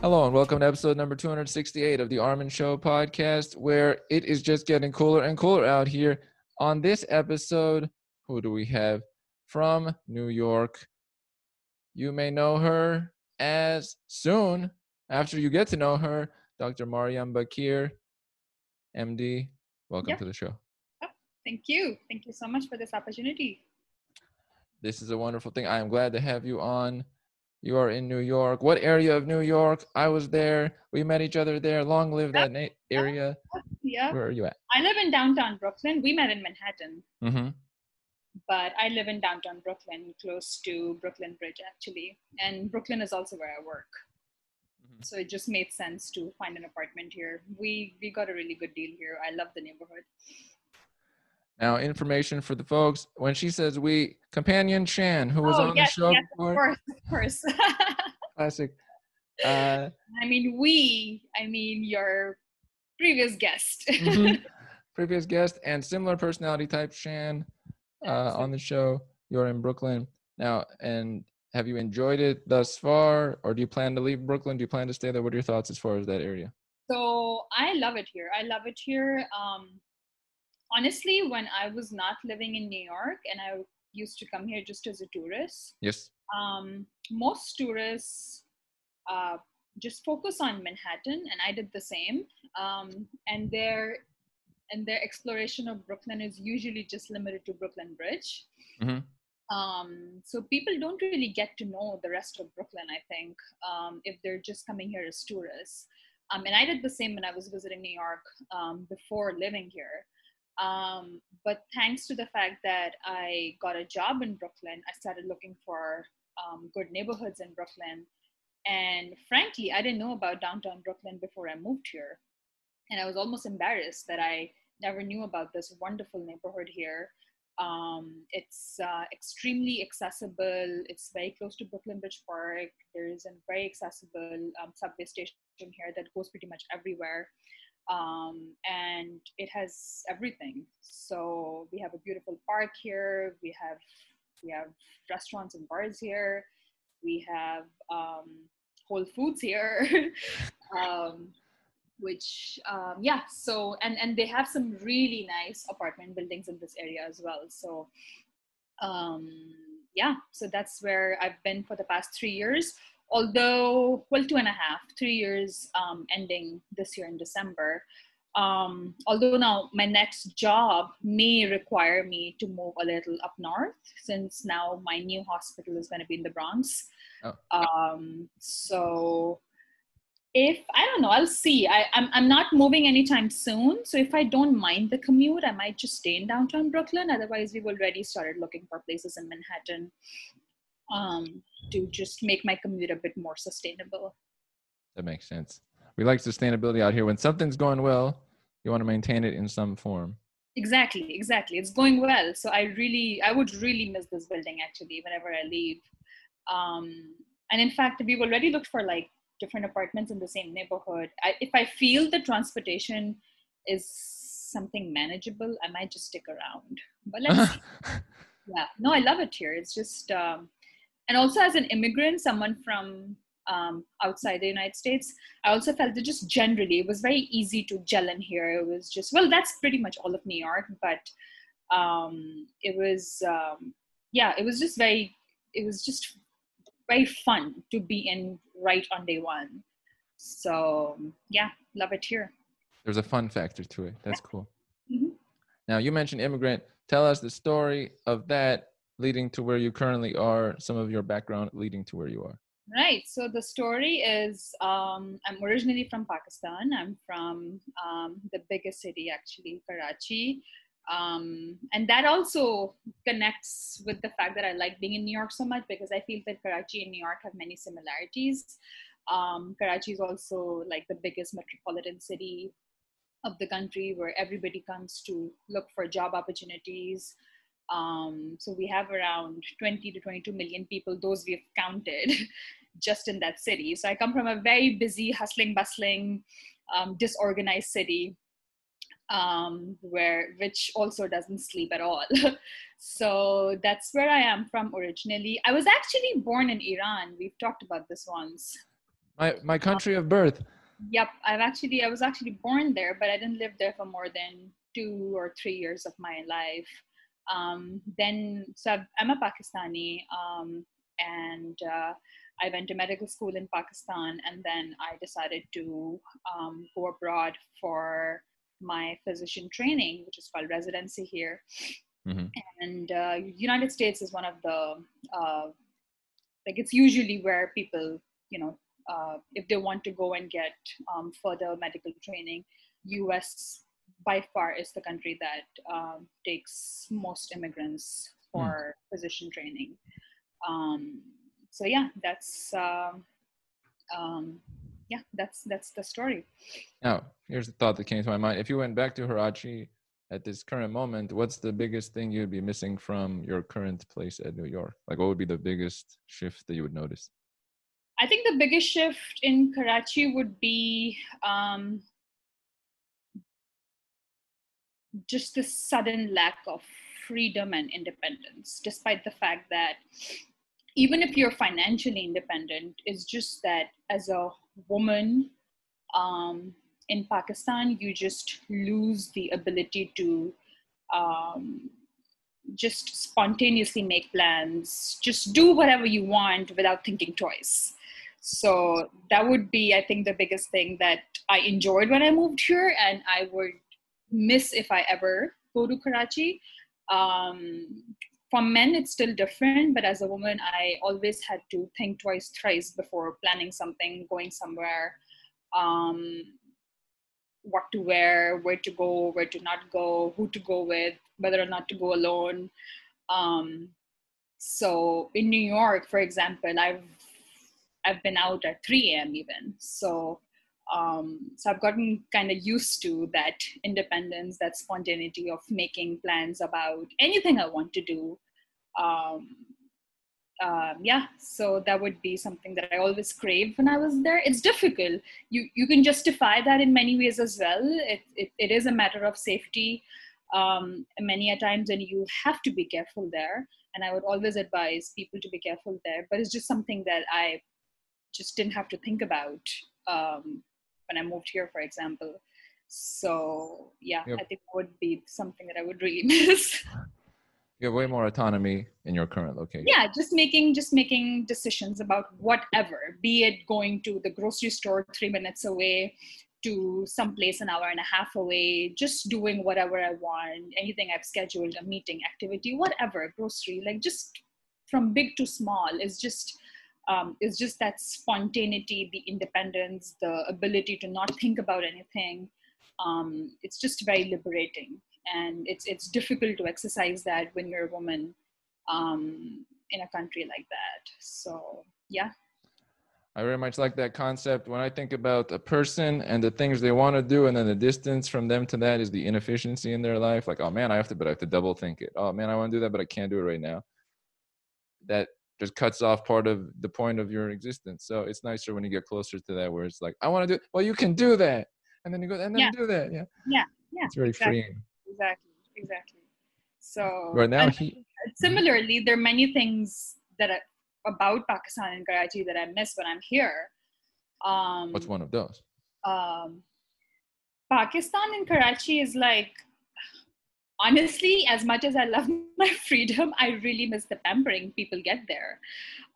Hello and welcome to episode number 268 of the Armen Show podcast, where it is just getting cooler and cooler out here. On this episode, who do we have from New York? You may know her as soon after you get to know her, Dr. Maryam Baqir, MD. Welcome Yep. to the show. Oh, thank you. Thank you so much for this opportunity. This is a wonderful thing. I am glad to have you on. You are in New York. What area of New York? I was there. We met each other there. Long live that na- area. Yeah. Where are you at? I live in downtown Brooklyn. We met in Manhattan, Mm-hmm. but I live in downtown Brooklyn, close to Brooklyn Bridge, actually. And Brooklyn is also where I work. Mhm. So it just made sense to find an apartment here. We we got a really good deal here. I love the neighborhood. Now, information for the folks. When she says we, companion Shan, who was oh on yes, the show yes, of course, of course. classic. Uh, I mean, we. I mean, your previous guest. mhm. Previous guest and similar personality type, Shan, uh, on the show. You're in Brooklyn now, and have you enjoyed it thus far, or do you plan to leave Brooklyn? Do you plan to stay there? What are your thoughts as far as that area? So I love it here. I love it here. Um, honestly, when I was not living in New York and I used to come here just as a tourist, Yes. um, most tourists uh, just focus on Manhattan, and I did the same. Um, and their and their exploration of Brooklyn is usually just limited to Brooklyn Bridge. Mhm. Um, so people don't really get to know the rest of Brooklyn. I think um, if they're just coming here as tourists. Um, and I did the same when I was visiting New York um, before living here. Um, but thanks to the fact that I got a job in Brooklyn, I started looking for um, good neighborhoods in Brooklyn. And frankly, I didn't know about downtown Brooklyn before I moved here. And I was almost embarrassed that I never knew about this wonderful neighborhood here. Um, it's uh, extremely accessible. It's very close to Brooklyn Bridge Park. There is a very accessible um, subway station here that goes pretty much everywhere. Um, and it has everything. So we have a beautiful park here. We have we have restaurants and bars here. We have um, Whole Foods here. um, which um, yeah so and and they have some really nice apartment buildings in this area as well so um, yeah so that's where i've been for the past three years although well two and a half three years um, ending this year in december um, although now my next job may require me to move a little up north since now my new hospital is going to be in the bronx Oh. um, so if I don't know, I'll see. I, I'm I'm not moving anytime soon, so if I don't mind the commute, I might just stay in downtown Brooklyn. Otherwise, we've already started looking for places in Manhattan um, to just make my commute a bit more sustainable. That makes sense. We like sustainability out here. When something's going well, you want to maintain it in some form. Exactly, exactly. It's going well, so I really, I would really miss this building actually whenever I leave. Um, and in fact, we've already looked for like different apartments in the same neighborhood. I, if I feel the transportation is something manageable, I might just stick around. But let's yeah, no, I love it here. It's just, um, and also as an immigrant, someone from um, outside the United States, I also felt that just generally it was very easy to gel in here. It was just, well, that's pretty much all of New York, but um, it was, um, yeah, it was just very, it was just very fun to be in right on day one. So yeah, love it here. There's a fun factor to it. That's cool. Mhm. Now, you mentioned immigrant. Tell us the story of that leading to where you currently are, some of your background leading to where you are. Right. So the story is um, I'm originally from Pakistan. I'm from um, the biggest city, actually, Karachi. Um, and that also connects with the fact that I like being in New York so much because I feel that Karachi and New York have many similarities. Um, Karachi is also like the biggest metropolitan city of the country where everybody comes to look for job opportunities. Um, so we have around 20 to 22 million people, those we've counted just in that city. So I come from a very busy, hustling, bustling, um, disorganized city um, where which also doesn't sleep at all. so that's where I am from originally. I was actually born in Iran. We've talked about this once. My my country of birth. Yep, I've actually I was actually born there, but I didn't live there for more than two or three years of my life. Um, then, so i am a Pakistani, um, and uh, I went to medical school in Pakistan, and then I decided to um, go abroad for my physician training, which is called residency here. Mm-hmm. And uh, United States is one of the uh, like it's usually where people you know uh, if they want to go and get um, further medical training, US by far is the country that um, takes most immigrants for mm. physician training. Um, so yeah, that's um, um, yeah, that's that's the story. Now, here's the thought that came to my mind: if you went back to Karachi at this current moment, what's the biggest thing you'd be missing from your current place at New York? Like, what would be the biggest shift that you would notice? I think the biggest shift in Karachi would be um, just the sudden lack of freedom and independence, despite the fact that even if you're financially independent, it's just that as a woman um, in Pakistan, you just lose the ability to um, just spontaneously make plans, just do whatever you want without thinking twice. So that would be, I think, the biggest thing that I enjoyed when I moved here, and I would miss if I ever go to Karachi. Um, for men, it's still different, but as a woman, I always had to think twice, thrice before planning something, going somewhere, um, what to wear, where to go, where to not go, who to go with, whether or not to go alone. Um, so in New York, for example, I've I've been out at 3 a.m. even. So um, so I've gotten kind of used to that independence, that spontaneity of making plans about anything I want to do. Um, um, yeah, so that would be something that I always craved when I was there. It's difficult. You you can justify that in many ways as well. It it, it is a matter of safety. Um, many a times, and you have to be careful there. And I would always advise people to be careful there. But it's just something that I just didn't have to think about um, when I moved here, for example. So yeah, yep. I think would be something that I would really miss. You have way more autonomy in your current location. Yeah, just making just making decisions about whatever, be it going to the grocery store three minutes away, to someplace an hour and a half away, just doing whatever I want, anything I've scheduled, a meeting, activity, whatever, grocery, like just from big to small is just um, is just that spontaneity, the independence, the ability to not think about anything. Um, it's just very liberating, and it's it's difficult to exercise that when you're a woman um, in a country like that. So yeah. I very much like that concept. When I think about a person and the things they want to do, and then the distance from them to that is the inefficiency in their life. Like, oh man, I have to, but I have to double think it. Oh man, I want to do that, but I can't do it right now. That just cuts off part of the point of your existence. So it's nicer when you get closer to that, where it's like, I want to do. Well, you can do that, and then you go and then yeah. do that. Yeah. Yeah. Yeah. It's very exactly. freeing. Exactly. Exactly. So. Right now, he. Similarly, there are many things that I, about Pakistan and Karachi that I miss when I'm here. Um, What's one of those? Um, Pakistan and Karachi is like honestly, as much as I love my freedom, I really miss the pampering people get there.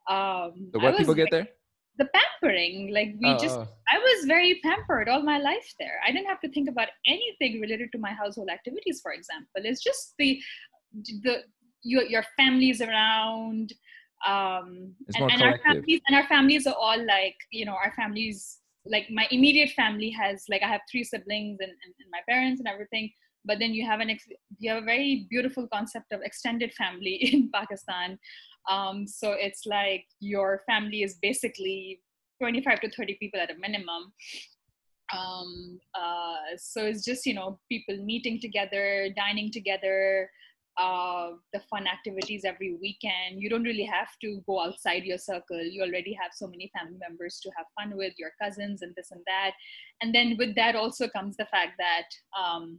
Um, the what people get there? The pampering. Like we oh, just, oh. I was very pampered all my life there. I didn't have to think about anything related to my household activities, for example. It's just the, the your your families around. Um, and, and our families and our families are all like you know our families like my immediate family has like I have three siblings and, and, and my parents and everything but then you have an ex- you have a very beautiful concept of extended family in pakistan. Um, so it's like your family is basically 25 to 30 people at a minimum. Um, uh, so it's just you know people meeting together dining together uh, the fun activities every weekend. You don't really have to go outside your circle. You already have so many family members to have fun with your cousins and this and that. And then with that also comes the fact that um,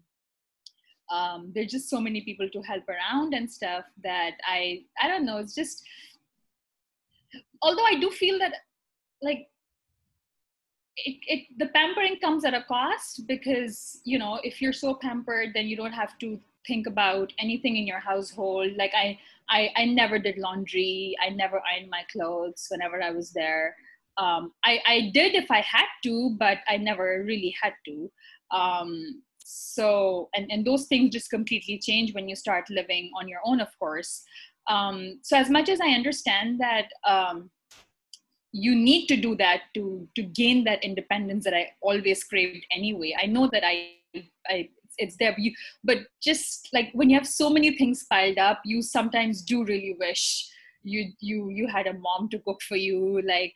um, there's just so many people to help around and stuff that i i don't know it's just although i do feel that like it, it the pampering comes at a cost because you know if you're so pampered then you don't have to think about anything in your household. Like i i, I never did laundry. I never ironed my clothes whenever i was there. Um, I, I did if i had to but i never really had to. Um, so and, and those things just completely change when you start living on your own of course. Um, so as much as i understand that um, you need to do that to to gain that independence that i always craved anyway. I know that i i it's there you, but just like when you have so many things piled up you sometimes do really wish you you you had a mom to cook for you like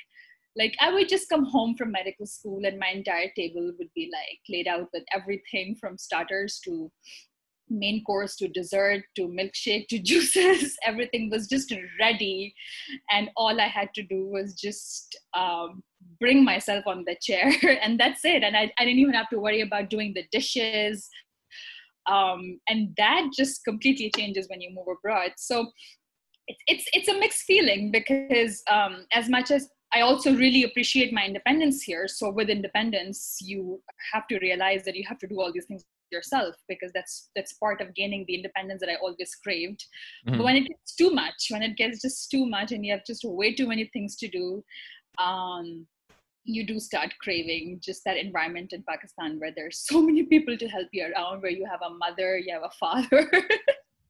like i would just come home from medical school and my entire table would be like laid out with everything from starters to main course to dessert to milkshake to juices. Everything was just ready. And all i had to do was just um, bring myself on the chair and that's it. And I, I didn't even have to worry about doing the dishes. Um, and that just completely changes when you move abroad. So it's it's, it's a mixed feeling because um, as much as I also really appreciate my independence here. So with independence, you have to realize that you have to do all these things yourself because that's that's part of gaining the independence that I always craved. Mm-hmm. But when it gets too much, when it gets just too much, and you have just way too many things to do, um, you do start craving just that environment in Pakistan where there's so many people to help you around, where you have a mother, you have a father.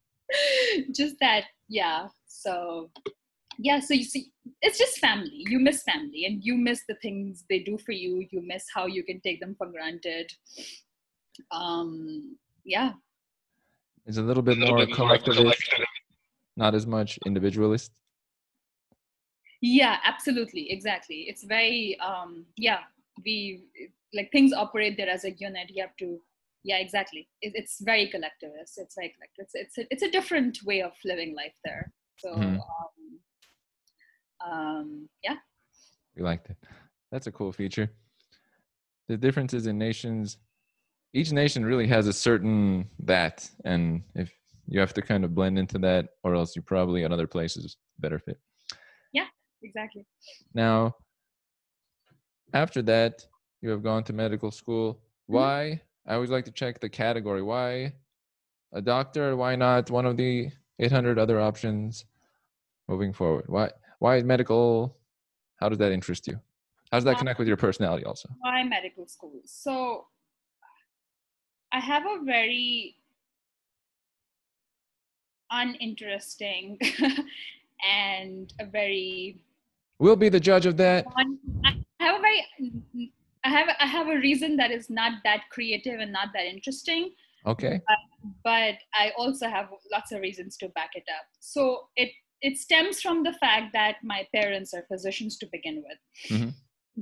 just that, yeah. So yeah so you see it's just family you miss family and you miss the things they do for you you miss how you can take them for granted um, yeah. It's a little bit more collectivist, not as much individualist. Yeah, absolutely, exactly. It's very um, yeah. We like things operate there as a unit. You have to yeah, exactly. It, it's very collectivist. It's very collective. It's it's a, it's a different way of living life there. So mm-hmm. um, um, yeah. We liked it. That's a cool feature. The differences in nations each nation really has a certain that and if you have to kind of blend into that or else you probably at other places better fit yeah exactly now after that you have gone to medical school mm-hmm. why mm-hmm. i always like to check the category why a doctor why not one of the 800 other options moving forward why why medical how does that interest you? How does that connect with your personality also? why medical school. So I have a very uninteresting and a very we'll be the judge of that. I have a very i have i have a reason that is not that creative and not that interesting. Okay. But, but i also have lots of reasons to back it up. So it it stems from the fact that my parents are physicians to begin with mm-hmm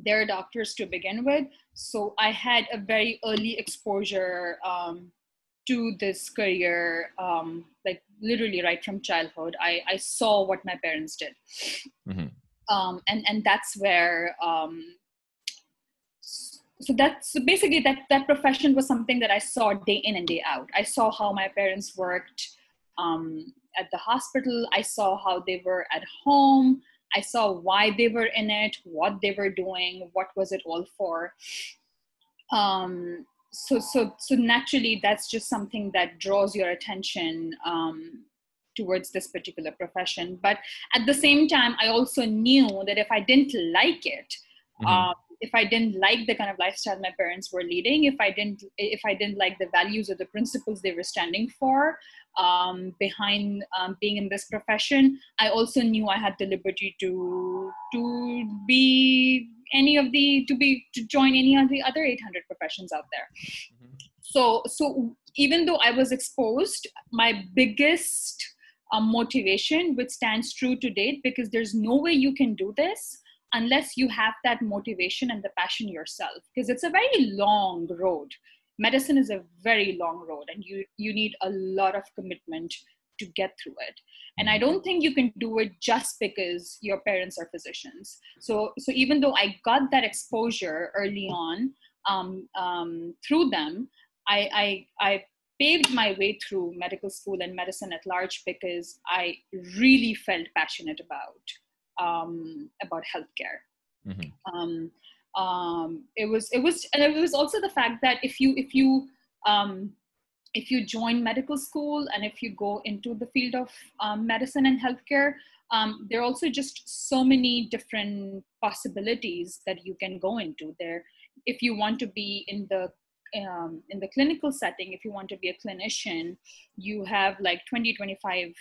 they're doctors to begin with. So I had a very early exposure um, to this career, um, like literally right from childhood. I, I saw what my parents did. Mm-hmm. Um, and, and that's where, um, so that's so basically that, that profession was something that I saw day in and day out. I saw how my parents worked um, at the hospital. I saw how they were at home. I saw why they were in it, what they were doing, what was it all for. Um, so, so, so naturally, that's just something that draws your attention um, towards this particular profession. But at the same time, I also knew that if I didn't like it, mm-hmm. um, if I didn't like the kind of lifestyle my parents were leading, if I didn't, if I didn't like the values or the principles they were standing for, um, behind um, being in this profession, I also knew I had the liberty to to be any of the to be to join any of the other 800 professions out there. Mm-hmm. So so even though I was exposed, my biggest um, motivation, which stands true to date, because there's no way you can do this unless you have that motivation and the passion yourself, because it's a very long road medicine is a very long road and you you need a lot of commitment to get through it. And i don't think you can do it just because your parents are physicians. So so even though i got that exposure early on um, um, through them I, I i paved my way through medical school and medicine at large because i really felt passionate about um, about healthcare. Mm-hmm. Um, it was it was and it was also the fact that if you if you um, if you join medical school and if you go into the field of um, medicine and healthcare um, there are also just so many different possibilities that you can go into there. If you want to be in the um, in the clinical setting if you want to be a clinician you have like 20 25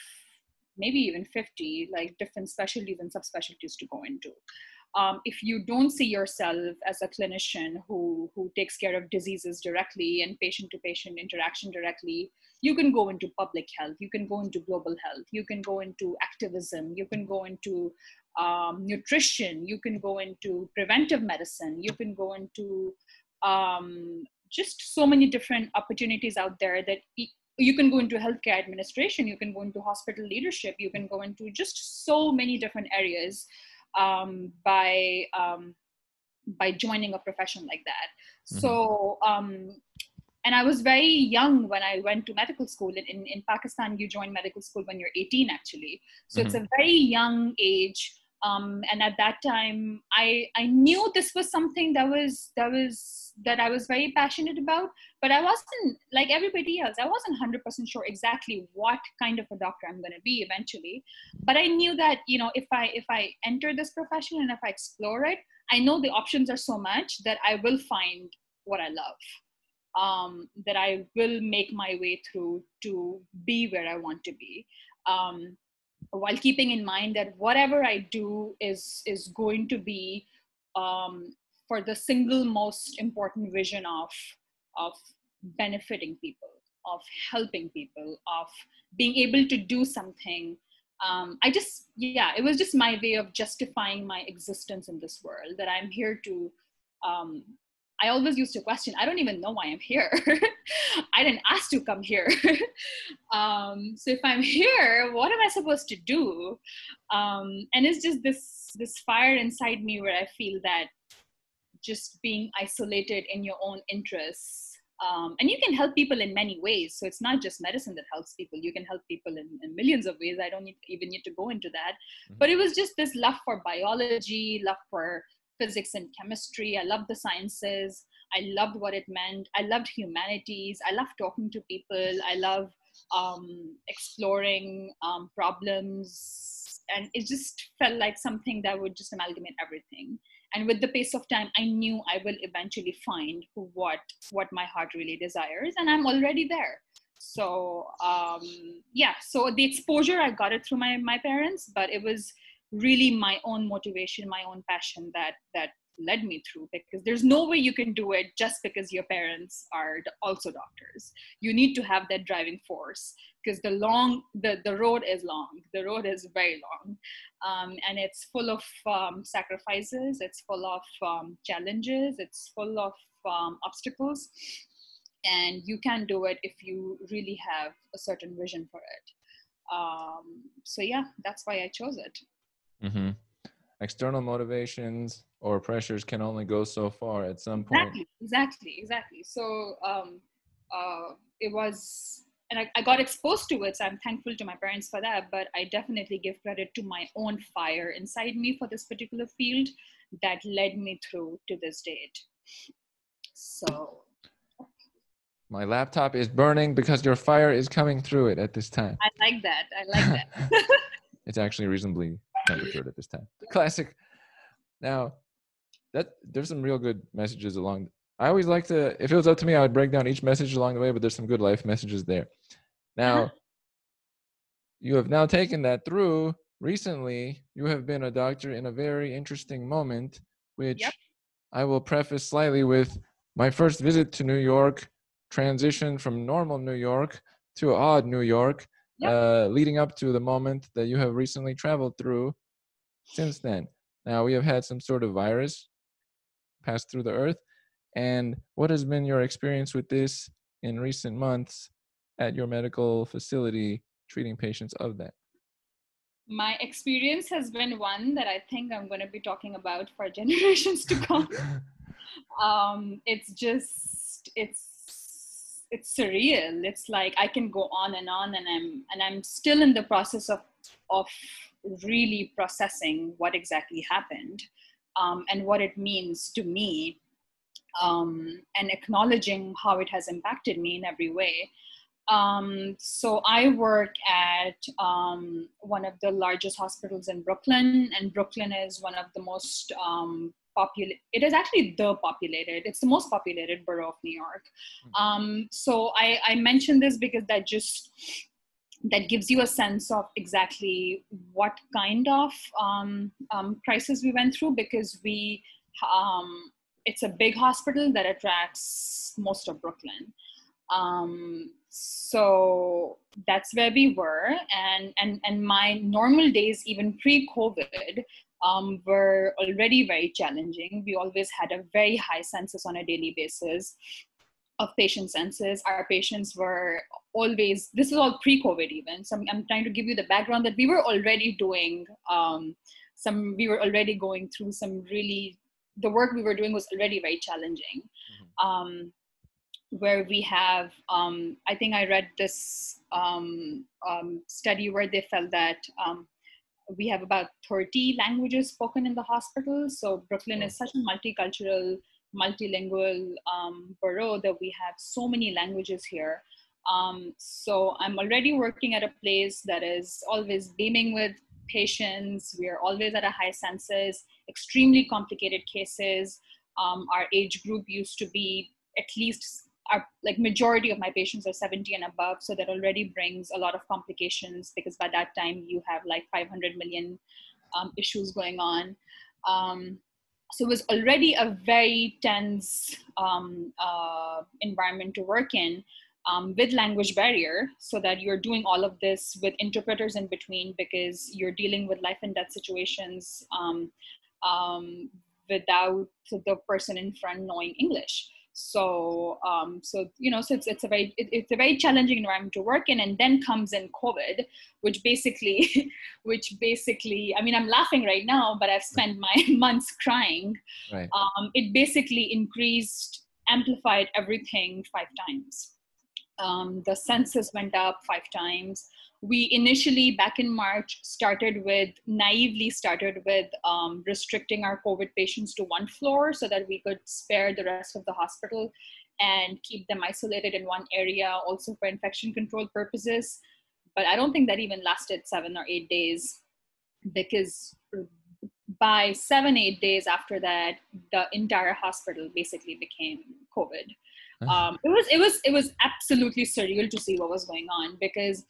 maybe even 50 like different specialties and subspecialties to go into um, if you don't see yourself as a clinician who, who takes care of diseases directly and patient to patient interaction directly, you can go into public health, you can go into global health, you can go into activism, you can go into um, nutrition, you can go into preventive medicine, you can go into um, just so many different opportunities out there that you can go into healthcare administration, you can go into hospital leadership, you can go into just so many different areas um, by um, by joining a profession like that. Mm-hmm. So, um, and I was very young when I went to medical school. In, in, in Pakistan, you join medical school when you're 18, actually. So mm-hmm. it's a very young age um, and at that time i i knew this was something that was that was that i was very passionate about but i wasn't like everybody else i wasn't 100% sure exactly what kind of a doctor i'm going to be eventually. But i knew that you know if i if i enter this profession and if i explore it i know the options are so much that i will find what i love. Um, that i will make my way through to be where i want to be. Um, while keeping in mind that whatever I do is is going to be um, for the single most important vision of of benefiting people, of helping people, of being able to do something. Um, I just yeah, it was just my way of justifying my existence in this world that I'm here to um, I always used to question, I don't even know why I'm here. I didn't ask to come here. um, so if I'm here, what am I supposed to do? Um, and it's just this this fire inside me where I feel that just being isolated in your own interests. Um, and you can help people in many ways. So it's not just medicine that helps people. You can help people in, in millions of ways. I don't need, even need to go into that. Mm-hmm. But it was just this love for biology, love for physics and chemistry. I loved the sciences. I loved what it meant. I loved humanities. I loved talking to people. I love um, exploring um, problems. And it just felt like something that would just amalgamate everything. And with the pace of time, I knew I will eventually find what what my heart really desires, and I'm already there. So um, yeah, so the exposure I got it through my my parents, but it was really my own motivation my own passion that that led me through because there's no way you can do it just because your parents are also doctors. You need to have that driving force because the long the, the road is long. The road is very long. Um, and it's full of um, sacrifices. It's full of um, challenges. It's full of um, obstacles. And you can do it if you really have a certain vision for it. Um, so yeah that's why i chose it Mm-hmm. External motivations or pressures can only go so far at some point. Exactly, exactly, exactly. So um, uh, it was, and I, I got exposed to it, so I'm thankful to my parents for that. But I definitely give credit to my own fire inside me for this particular field that led me through to this date. So my laptop is burning because your fire is coming through it at this time. I like that. I like that. it's actually reasonably temperatured at this time. Classic. Now, that there's some real good messages along. I always like to, if it was up to me, I would break down each message along the way, but there's some good life messages there. Now, uh-huh. you have now taken that through. Recently, you have been a doctor in a very interesting moment, which yep. I will preface slightly with my first visit to New York, transition from normal New York to odd New York, yep. uh, leading up to the moment that you have recently traveled through since then. Now, we have had some sort of virus pass through the earth. And what has been your experience with this in recent months at your medical facility treating patients of that? My experience has been one that I think I'm going to be talking about for generations to come. um, it's just, it's it's surreal it's like i can go on and on and i'm and i'm still in the process of of really processing what exactly happened um, and what it means to me um, and acknowledging how it has impacted me in every way. Um, so I work at um, one of the largest hospitals in Brooklyn, and Brooklyn is one of the most um, populated. It is actually the populated. It's the most populated borough of New York. Hmm. Um, so I, I mention this because that just that gives you a sense of exactly what kind of um, um, crisis we went through because we um, it's a big hospital that attracts most of Brooklyn. Um, so that's where we were, and and and my normal days, even pre-COVID, um, were already very challenging. We always had a very high census on a daily basis of patient census. Our patients were always, this is all pre COVID even. So I'm, I'm, trying to give you the background that we were already doing um, some, we were already going through some really, the work we were doing was already very challenging. Mm-hmm. Um, where we have, um, I think I read this um, um, study where they felt that um, we have about 30 languages spoken in the hospital. So Brooklyn is such a multicultural, multilingual um, borough that we have so many languages here. Um, so I'm already working at a place that is always beaming with patients. We are always at a high census, extremely complicated cases. Um, our age group used to be at least like majority of my patients are 70 and above so that already brings a lot of complications because by that time you have like 500 million um, issues going on. Um, so it was already a very tense um, uh, environment to work in um, with language barrier so that you're doing all of this with interpreters in between because you're dealing with life and death situations um, um, without the person in front knowing english so um, so you know so it's, it's a very it, it's a very challenging environment to work in and then comes in covid which basically which basically i mean i'm laughing right now but i've spent my months crying. Right. um, it basically increased amplified everything five times. Um, the census went up five times we initially back in march started with naively started with um, restricting our covid patients to one floor so that we could spare the rest of the hospital and keep them isolated in one area also for infection control purposes. But i don't think that even lasted seven or eight days because by seven eight days after that the entire hospital basically became covid. Um, it was it was it was absolutely surreal to see what was going on because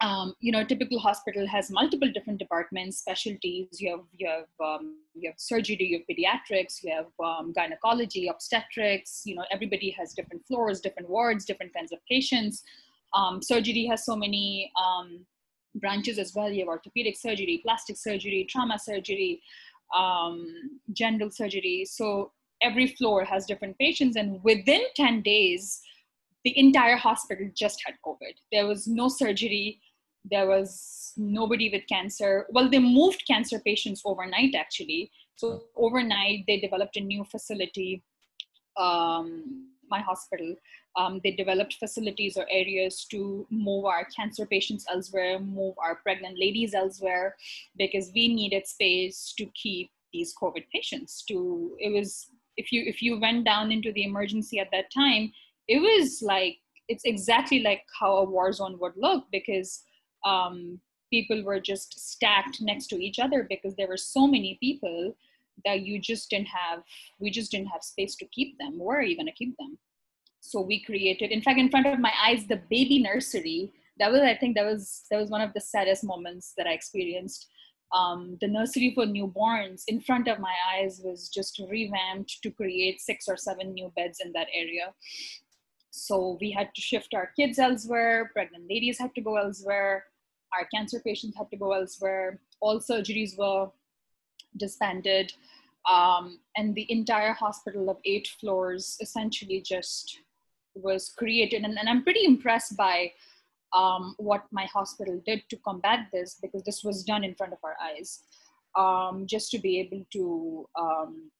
um, you know, a typical hospital has multiple different departments, specialties. You have you have um, you have surgery, you have pediatrics, you have um, gynecology, obstetrics. You know, everybody has different floors, different wards, different kinds of patients. Um, surgery has so many um, branches as well. You have orthopedic surgery, plastic surgery, trauma surgery, um, general surgery. So every floor has different patients, and within ten days, the entire hospital just had COVID. There was no surgery there was nobody with cancer. Well, they moved cancer patients overnight actually. So overnight, they developed a new facility, um, my hospital. Um, they developed facilities or areas to move our cancer patients elsewhere, move our pregnant ladies elsewhere, because we needed space to keep these COVID patients. To it was if you if you went down into the emergency at that time, it was like it's exactly like how a war zone would look because um, people were just stacked next to each other because there were so many people that you just didn't have we just didn't have space to keep them. Where are you going to keep them. So we created in fact in front of my eyes the baby nursery. That was i think that was that was one of the saddest moments that i experienced. Um, the nursery for newborns in front of my eyes was just revamped to create six or seven new beds in that area. So we had to shift our kids elsewhere pregnant ladies had to go elsewhere our cancer patients had to go elsewhere. All surgeries were disbanded. Um, and the entire hospital of eight floors essentially just was created. And, and i'm pretty impressed by um, what my hospital did to combat this because this was done in front of our eyes um, just to be able to um,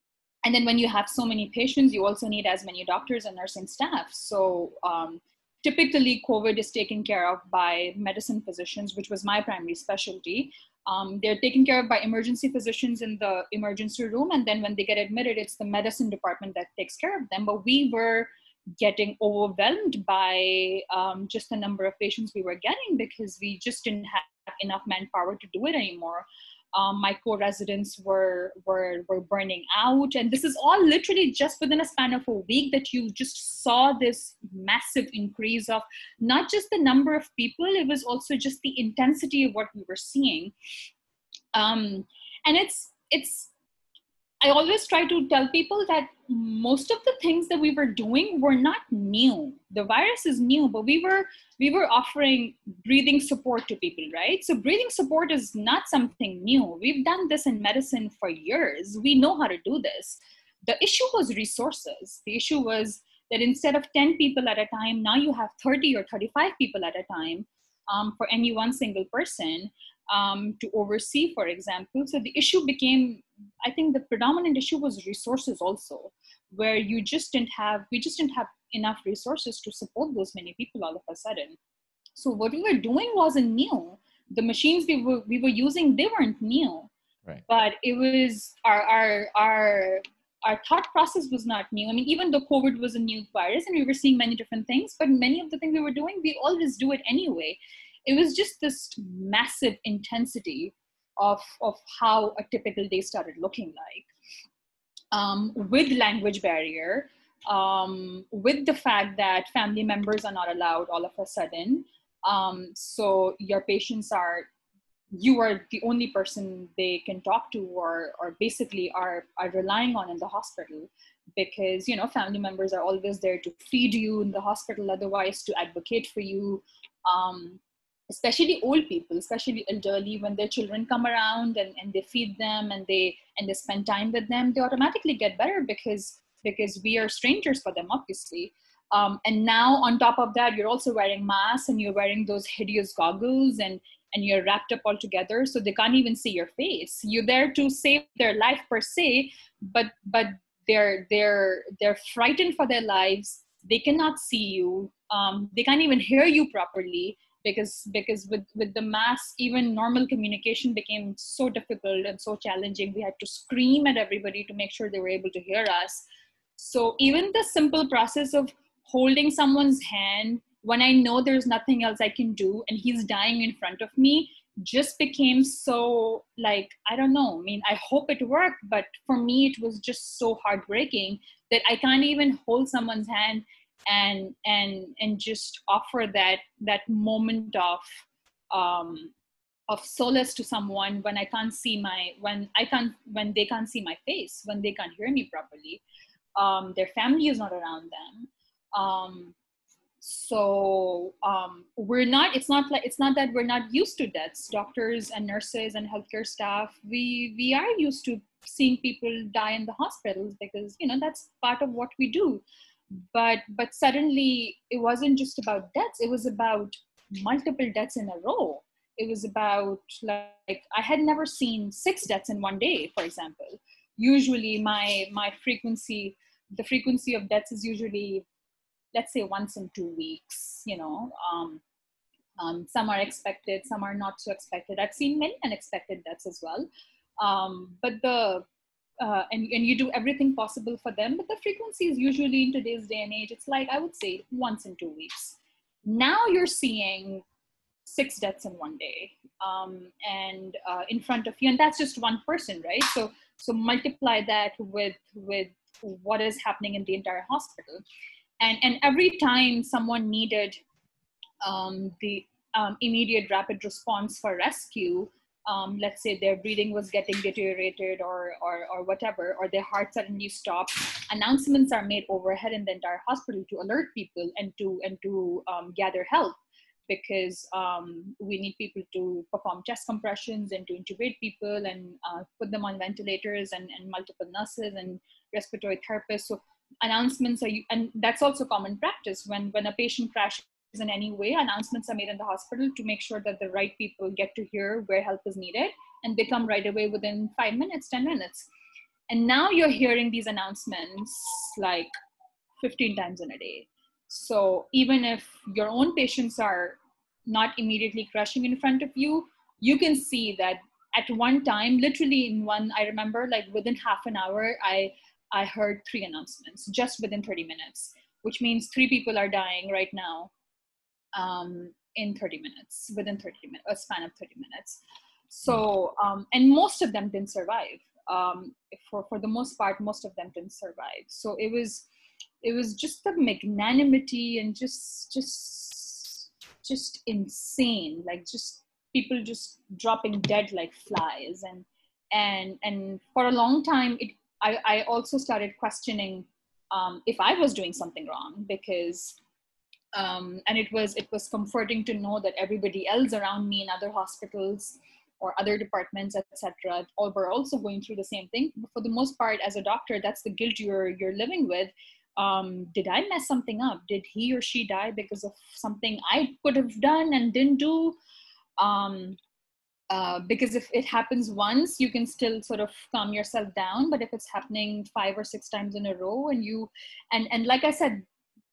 and then when you have so many patients you also need as many doctors and nursing staff. So um, typically covid is taken care of by medicine physicians which was my primary specialty Um, they're taken care of by emergency physicians in the emergency room, and then when they get admitted, it's the medicine department that takes care of them. But we were getting overwhelmed by um, just the number of patients we were getting because we just didn't have enough manpower to do it anymore. Um, my co-residents were, were were burning out. And this is all literally just within a span of a week that you just saw this massive increase of not just the number of people it was also just the intensity of what we were seeing. Um, and it's it's I always try to tell people that most of the things that we were doing were not new. The virus is new, but we were we were offering breathing support to people, right? So breathing support is not something new. We've done this in medicine for years. We know how to do this. The issue was resources. The issue was that instead of 10 people at a time, now you have 30 or 35 people at a time um, for any one single person um, to oversee, for example. So the issue became, I think the predominant issue was resources also, where you just didn't have, we just didn't have enough resources to support those many people all of a sudden. So what we were doing wasn't new. The machines we were we were using, they weren't new. Right. But it was our our our our thought process was not new. I mean, even though COVID was a new virus and we were seeing many different things, but many of the things we were doing, we always do it anyway it was just this massive intensity of, of how a typical day started looking like. Um, with language barrier, um, with the fact that family members are not allowed all of a sudden. Um, so your patients are, you are the only person they can talk to or, or basically are, are relying on in the hospital because, you know, family members are always there to feed you in the hospital, otherwise to advocate for you. Um, especially old people especially elderly when their children come around and, and they feed them and they and they spend time with them they automatically get better because because we are strangers for them obviously. Um, and now on top of that you're also wearing masks and you're wearing those hideous goggles and and you're wrapped up all together so they can't even see your face. You're there to save their life per se but but they're they're they're frightened for their lives. They cannot see you. Um, they can't even hear you properly because because with with the mass even normal communication became so difficult and so challenging. We had to scream at everybody to make sure they were able to hear us. So even the simple process of holding someone's hand when i know there's nothing else i can do and he's dying in front of me just became so like i don't know. I mean i hope it worked but for me it was just so heartbreaking that i can't even hold someone's hand and and and just offer that that moment of um, of solace to someone when I can't see my when I can't when they can't see my face when they can't hear me properly. Um, their family is not around them. Um, so um, we're not. It's not like it's not that we're not used to deaths. Doctors and nurses and healthcare staff, we we are used to seeing people die in the hospitals because you know that's part of what we do but but suddenly it wasn't just about deaths it was about multiple deaths in a row. It was about like i had never seen six deaths in one day for example. Usually my my frequency the frequency of deaths is usually let's say once in two weeks you know? Um, um, some are expected some are not so expected. I've seen many unexpected deaths as well. Um, but the uh, and, and you do everything possible for them. But the frequency is usually in today's day and age, it's like I would say once in two weeks. Now you're seeing six deaths in one day um, and uh, in front of you, and that's just one person, right? So so multiply that with with what is happening in the entire hospital, and and every time someone needed um, the um, immediate rapid response for rescue um, let's say their breathing was getting deteriorated or, or, or whatever, or their heart suddenly stopped, announcements are made overhead in the entire hospital to alert people and to, and to um, gather help because um, we need people to perform chest compressions and to intubate people and uh, put them on ventilators and, and multiple nurses and respiratory therapists. So announcements are, you and that's also common practice when, when a patient crashes in any way, announcements are made in the hospital to make sure that the right people get to hear where help is needed and they come right away within five minutes, 10 minutes. And now you're hearing these announcements like 15 times in a day. So even if your own patients are not immediately crushing in front of you, you can see that at one time, literally in one, I remember like within half an hour, I I heard three announcements just within 30 minutes, which means three people are dying right now um, in 30 minutes, within 30 minutes, a span of 30 minutes. So, um, and most of them didn't survive. Um, for, for the most part, most of them didn't survive. So it was, it was just the magnanimity and just, just, just insane. Like just people just dropping dead like flies. And, and, and for a long time, it, I, I also started questioning um, if I was doing something wrong because um, and it was it was comforting to know that everybody else around me in other hospitals or other departments etc all were also going through the same thing. But for the most part as a doctor that's the guilt you're you're living with. Um, did i mess something up? Did he or she die because of something i could have done and didn't do? Um, uh, because if it happens once you can still sort of calm yourself down. But if it's happening five or six times in a row and you and and like i said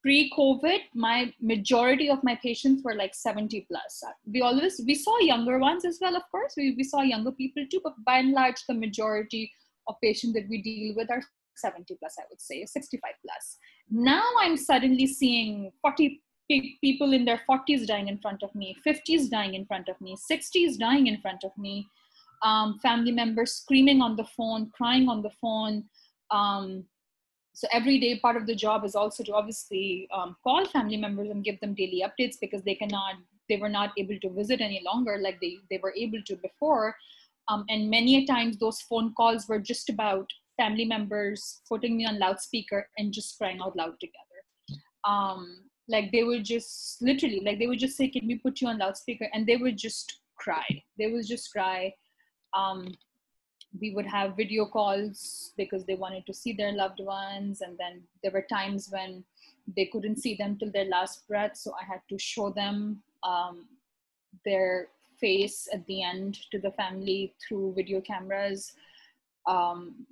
pre-covid my majority of my patients were like 70 plus. We always we saw younger ones as well of course. We, we saw younger people too but by and large the majority of patients that we deal with are 70 plus i would say 65 plus. Now i'm suddenly seeing 40 people in their 40s dying in front of me 50s dying in front of me 60s dying in front of me um, family members screaming on the phone crying on the phone um, so every day part of the job is also to obviously um, call family members and give them daily updates because they cannot they were not able to visit any longer like they, they were able to before. Um, and many a times those phone calls were just about family members putting me on loudspeaker and just crying out loud together. Um, like they would just literally like they would just say can we put you on loudspeaker? And they would just cry. They would just cry. Um, we would have video calls because they wanted to see their loved ones and then there were times when they couldn't see them till their last breath so i had to show them um, their face at the end to the family through video cameras. Um,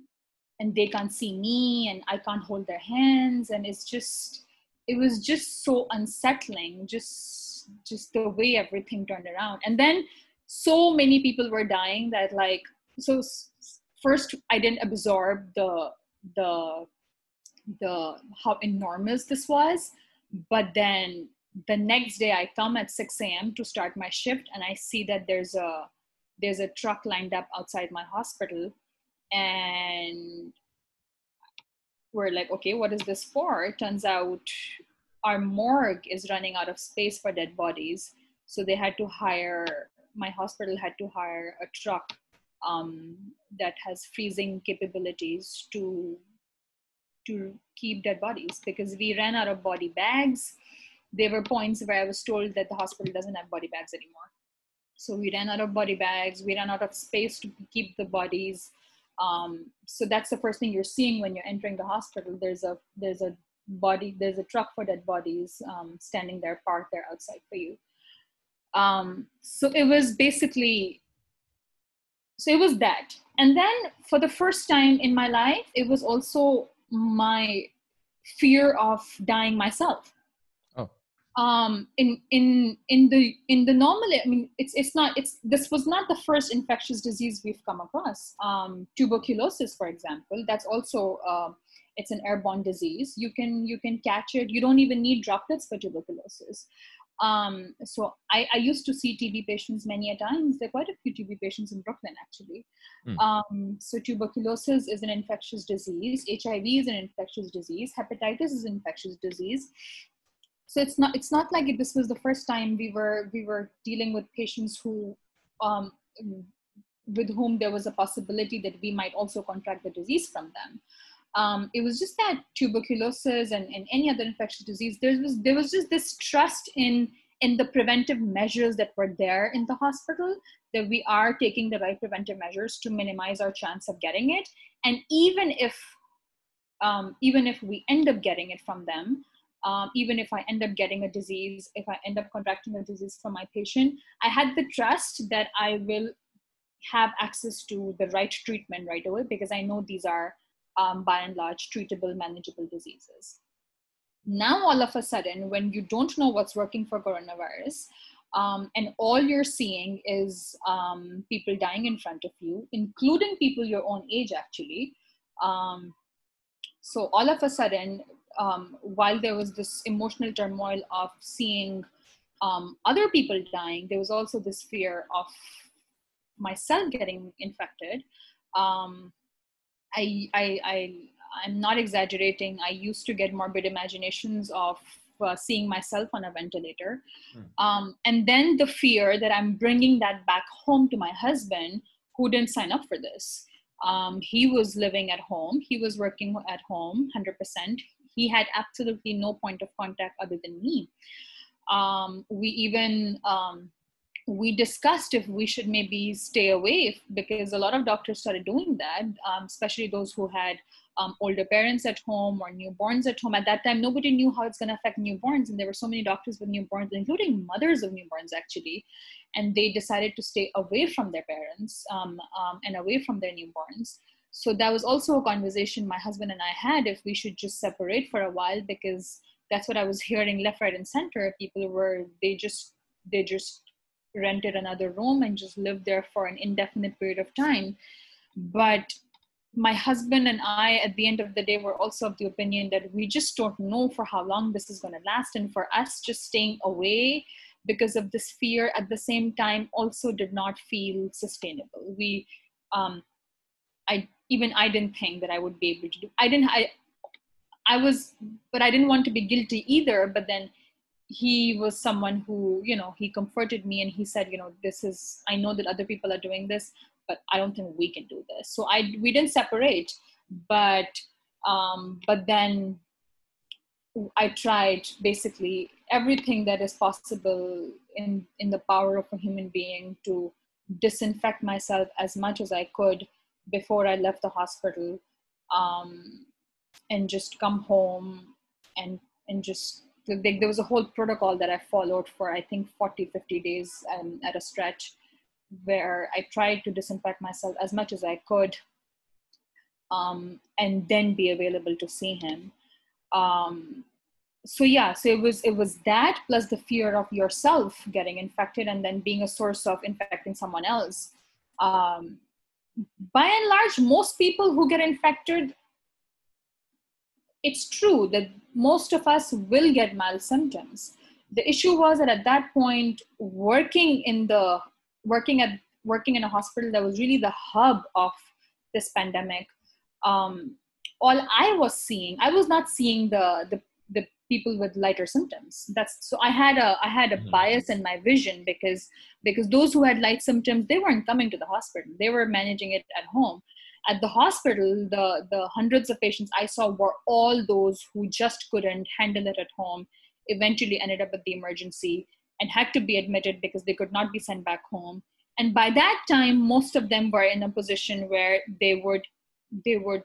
and they can't see me and i can't hold their hands and it's just it was just so unsettling just just the way everything turned around. And then so many people were dying that like so first I didn't absorb the the the how enormous this was, but then the next day I come at 6 a.m. to start my shift and I see that there's a there's a truck lined up outside my hospital and we're like okay what is this for it turns out our morgue is running out of space for dead bodies so they had to hire my hospital had to hire a truck um, that has freezing capabilities to to keep dead bodies because we ran out of body bags. There were points where I was told that the hospital doesn't have body bags anymore. So we ran out of body bags. We ran out of space to keep the bodies. Um, so that's the first thing you're seeing when you're entering the hospital. There's a there's a body there's a truck for dead bodies um, standing there parked there outside for you. Um, so it was basically so it was that. And then for the first time in my life it was also my fear of dying myself. Oh. Um in in in the in the normal i mean it's it's not it's this was not the first infectious disease we've come across. Um tuberculosis for example that's also uh, it's an airborne disease. You can you can catch it. You don't even need droplets for tuberculosis um, so I, I, used to see TB patients many a times. There are quite a few TB patients in Brooklyn, actually. Mm. Um, so tuberculosis is an infectious disease. HIV is an infectious disease. Hepatitis is an infectious disease. So it's not it's not like this was the first time we were we were dealing with patients who um, with whom there was a possibility that we might also contract the disease from them um, it was just that tuberculosis and, and any other infectious disease there was there was just this trust in in the preventive measures that were there in the hospital that we are taking the right preventive measures to minimize our chance of getting it. And even if um, even if we end up getting it from them um, even if i end up getting a disease if i end up contracting a disease from my patient i had the trust that i will have access to the right treatment right away because i know these are um, by and large treatable, manageable diseases. Now, all of a sudden, when you don't know what's working for coronavirus, um, and all you're seeing is um, people dying in front of you, including people your own age, actually. Um, so all of a sudden, um, while there was this emotional turmoil of seeing um, other people dying, there was also this fear of myself getting infected. I, I, I, I'm not exaggerating. I used to get morbid imaginations of uh, seeing myself on a ventilator. Mm. Um, and then the fear that I'm bringing that back home to my husband who didn't sign up for this. Um, he was living at home, he was working at home 100%. He had absolutely no point of contact other than me. Um, we even um, we discussed if we should maybe stay away because a lot of doctors started doing that, um, especially those who had um, older parents at home or newborns at home. At that time, nobody knew how it's going to affect newborns, and there were so many doctors with newborns, including mothers of newborns actually, and they decided to stay away from their parents um, um, and away from their newborns. So that was also a conversation my husband and I had if we should just separate for a while because that's what I was hearing left, right, and center. People were they just they just rented another room and just lived there for an indefinite period of time. But my husband and I, at the end of the day, were also of the opinion that we just don't know for how long this is going to last. And for us, just staying away because of this fear at the same time also did not feel sustainable. We, um, I even I didn't think that I would be able to do. I didn't. I, I was, but I didn't want to be guilty either. But then he was someone who you know he comforted me and he said you know this is i know that other people are doing this but i don't think we can do this. So i we didn't separate but um but then i tried basically everything that is possible in in the power of a human being to disinfect myself as much as i could before i left the hospital um and just come home and and just there was a whole protocol that I followed for I think 40, 50 days um, at a stretch where I tried to disinfect myself as much as I could um, and then be available to see him. Um, so yeah, so it was it was that plus the fear of yourself getting infected and then being a source of infecting someone else. Um, by and large, most people who get infected it's true that most of us will get mild symptoms. The issue was that at that point, working in the working at working in a hospital that was really the hub of this pandemic, um, all I was seeing, I was not seeing the the the people with lighter symptoms. That's so I had a I had a mm-hmm. bias in my vision because because those who had light symptoms they weren't coming to the hospital. They were managing it at home at the hospital, the, the hundreds of patients I saw were all those who just couldn't handle it at home, eventually ended up at the emergency and had to be admitted because they could not be sent back home. And by that time, most of them were in a position where they would they would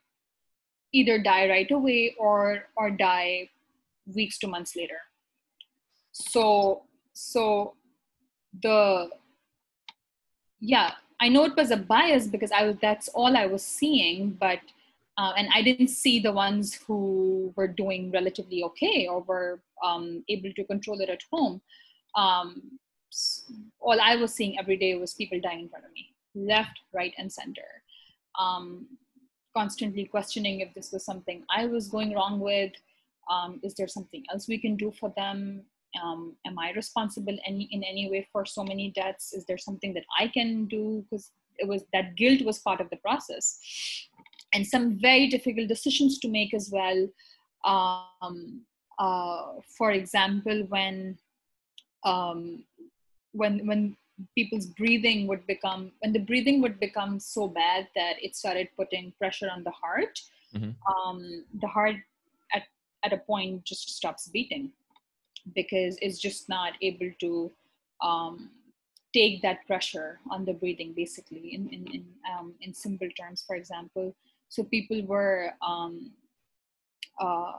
either die right away or or die weeks to months later. So so the yeah I know it was a bias because I was that's all I was seeing, but uh, and I didn't see the ones who were doing relatively okay or were um, able to control it at home. Um, all I was seeing every day was people dying in front of me, left, right, and center. Um, constantly questioning if this was something I was going wrong with. Um, is there something else we can do for them? Um, am i responsible any in any way for so many deaths? Is there something that i can do? Because it was that guilt was part of the process. And some very difficult decisions to make as well. Um, uh, for example when um, when when people's breathing would become when the breathing would become so bad that it started putting pressure on the heart mm-hmm. um, the heart at, at a point just stops beating because it's just not able to um, take that pressure on the breathing basically in, in, in, um, in simple terms for example. So people were um, uh,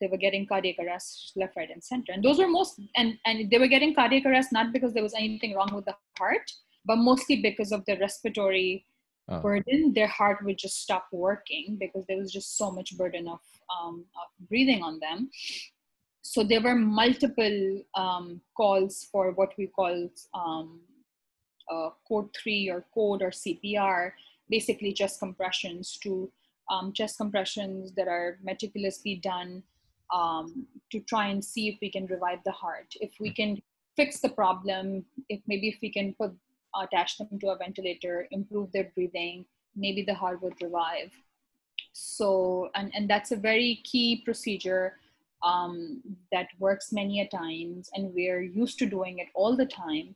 they were getting cardiac arrest left right and center. And those were most and and they were getting cardiac arrest not because there was anything wrong with the heart but mostly because of the respiratory oh. burden. Their heart would just stop working because there was just so much burden of, um, of breathing on them so there were multiple um, calls for what we call um, uh, code 3 or code or cpr basically chest compressions to um, chest compressions that are meticulously done um, to try and see if we can revive the heart. If we can fix the problem if maybe if we can put attach them to a ventilator improve their breathing maybe the heart would revive. So and, and that's a very key procedure um, that works many a times and we're used to doing it all the time.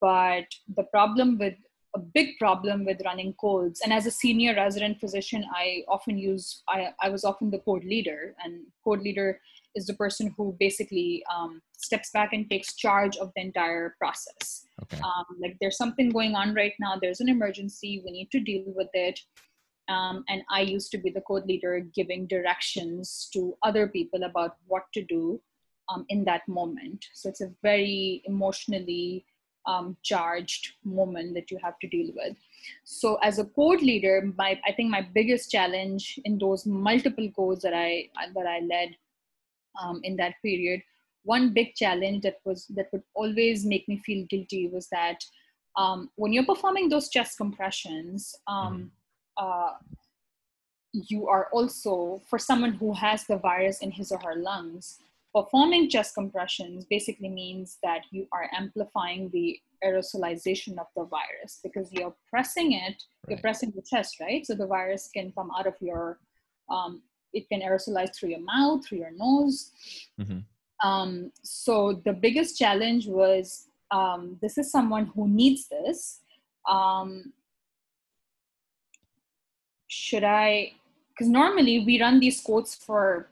But the problem with a big problem with running codes and as a senior resident physician i often use i, I was often the code leader and code leader is the person who basically um, steps back and takes charge of the entire process. Okay. um, like there's something going on right now there's an emergency we need to deal with it um, and i used to be the code leader giving directions to other people about what to do um, in that moment so it's a very emotionally um, charged moment that you have to deal with so as a code leader my i think my biggest challenge in those multiple codes that i that i led um, in that period one big challenge that was that would always make me feel guilty was that um, when you're performing those chest compressions um, mm-hmm. Uh, you are also for someone who has the virus in his or her lungs performing chest compressions basically means that you are amplifying the aerosolization of the virus because you're pressing it right. you're pressing the chest right so the virus can come out of your um, it can aerosolize through your mouth through your nose mm-hmm. um, so the biggest challenge was um, this is someone who needs this um, should i because normally we run these codes for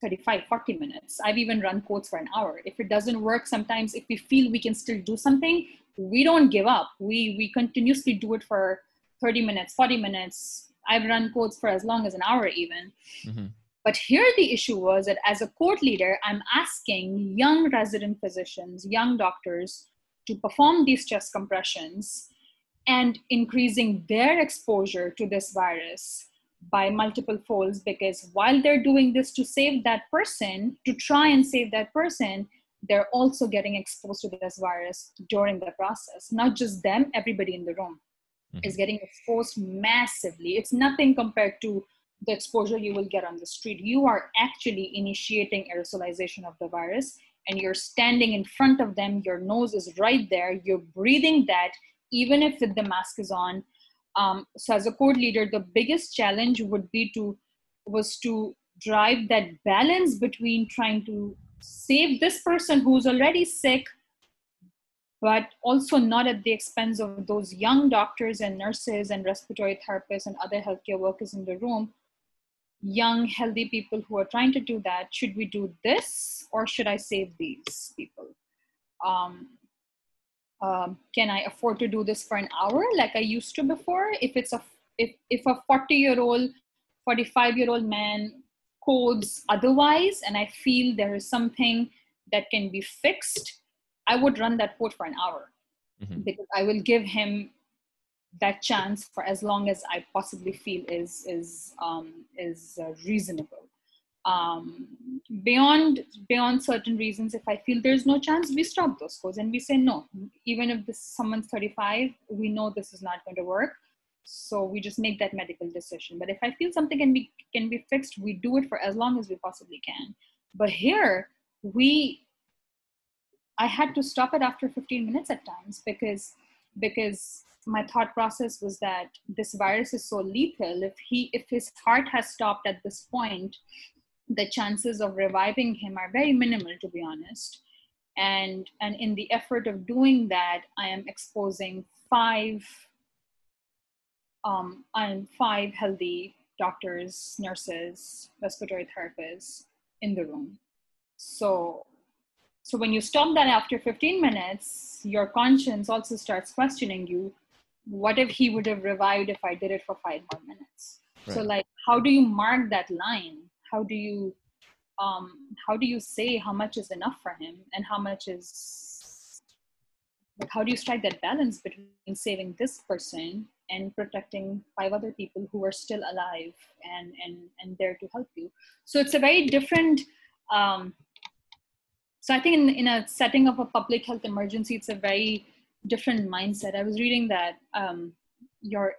35 40 minutes. I've even run codes for an hour. If it doesn't work sometimes if we feel we can still do something we don't give up. We we continuously do it for 30 minutes 40 minutes. I've run codes for as long as an hour even. Mm-hmm. but here the issue was that as a code leader i'm asking young resident physicians young doctors to perform these chest compressions and increasing their exposure to this virus by multiple folds because while they're doing this to save that person, to try and save that person, they're also getting exposed to this virus during the process. Not just them, everybody in the room mm-hmm. is getting exposed massively. It's nothing compared to the exposure you will get on the street. You are actually initiating aerosolization of the virus and you're standing in front of them, your nose is right there, you're breathing that, even if the mask is on um, so as a code leader, the biggest challenge would be to was to drive that balance between trying to save this person who's already sick, but also not at the expense of those young doctors and nurses and respiratory therapists and other healthcare workers in the room. Young, healthy people who are trying to do that. Should we do this or should I save these people? Um, um, can I afford to do this for an hour like I used to before? If it's a if if a 40 year old, 45 year old man codes otherwise, and I feel there is something that can be fixed, I would run that code for an hour mm-hmm. because I will give him that chance for as long as I possibly feel is is um, is uh, reasonable um, beyond beyond certain reasons if i feel there's no chance we stop those codes and we say no. Even if this someone's 35 we know this is not going to work. So we just make that medical decision. But if i feel something can be can be fixed we do it for as long as we possibly can. But here we i had to stop it after 15 minutes at times because because my thought process was that this virus is so lethal. If he if his heart has stopped at this point the chances of reviving him are very minimal to be honest. And and in the effort of doing that i am exposing five um and five healthy doctors nurses respiratory therapists in the room. So so when you stop that after 15 minutes your conscience also starts questioning you what if he would have revived if i did it for five more minutes? Right. so like how do you mark that line how do you um, how do you say how much is enough for him and how much is like how do you strike that balance between saving this person and protecting five other people who are still alive and and and there to help you so it's a very different um, so I think in, in a setting of a public health emergency, it's a very different mindset. I was reading that um, your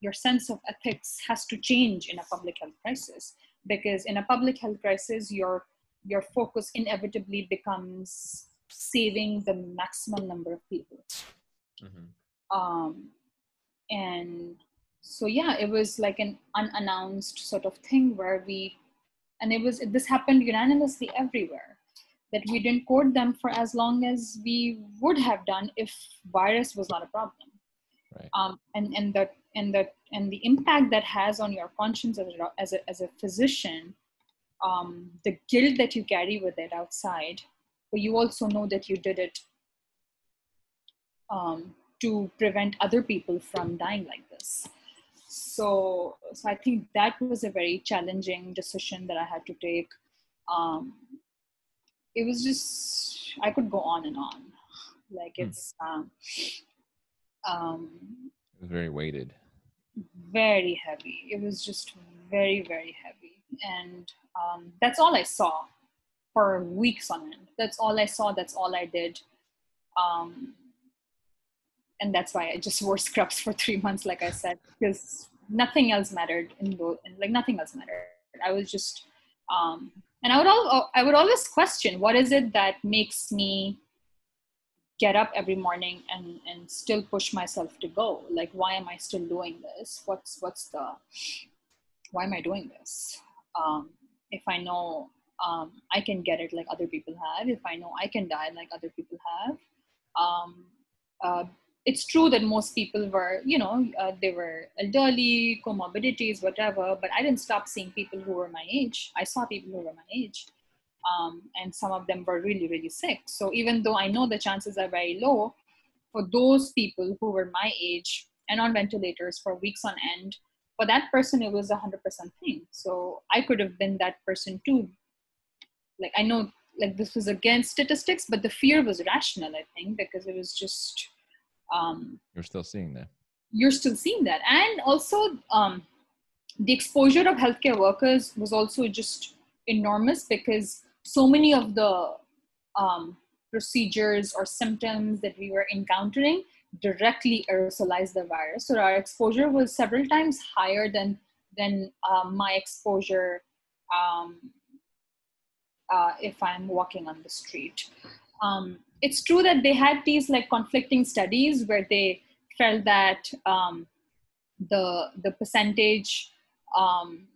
your sense of ethics has to change in a public health crisis because in a public health crisis, your your focus inevitably becomes saving the maximum number of people. Mm-hmm. Um, and so yeah, it was like an unannounced sort of thing where we, and it was this happened unanimously everywhere that we didn't code them for as long as we would have done if virus was not a problem. Right. Um, and and that and that and the impact that has on your conscience as a as a, as a physician, um, the guilt that you carry with it outside, but you also know that you did it um, to prevent other people from dying like this. So, so I think that was a very challenging decision that I had to take. Um, it was just I could go on and on. Like hmm. it's um, um, it was very weighted. Very heavy. It was just very very heavy, and um, that's all I saw for weeks on end. That's all I saw. That's all I did. Um, and that's why I just wore scrubs for three months, like I said, because nothing else mattered in those, like nothing else mattered. I was just um, and i would all i would always question what is it that makes me get up every morning and and still push myself to go. Like why am i still doing this? What's what's the why am i doing this? Um, if i know um, i can get it like other people have. If i know i can die like other people have. Um, uh, it's true that most people were, you know, uh, they were elderly, comorbidities, whatever, but I didn't stop seeing people who were my age. I saw people who were my age. Um, and some of them were really, really sick. So even though I know the chances are very low, for those people who were my age and on ventilators for weeks on end, for that person, it was a 100% thing. So I could have been that person too. Like I know like this was against statistics, but the fear was rational, I think, because it was just um, you're still seeing that you're still seeing that and also um, the exposure of healthcare workers was also just enormous because so many of the um, procedures or symptoms that we were encountering directly aerosolized the virus. So our exposure was several times higher than than uh, my exposure um, uh, if i'm walking on the street. Um, it's true that they had these like conflicting studies where they felt that um, the the percentage um,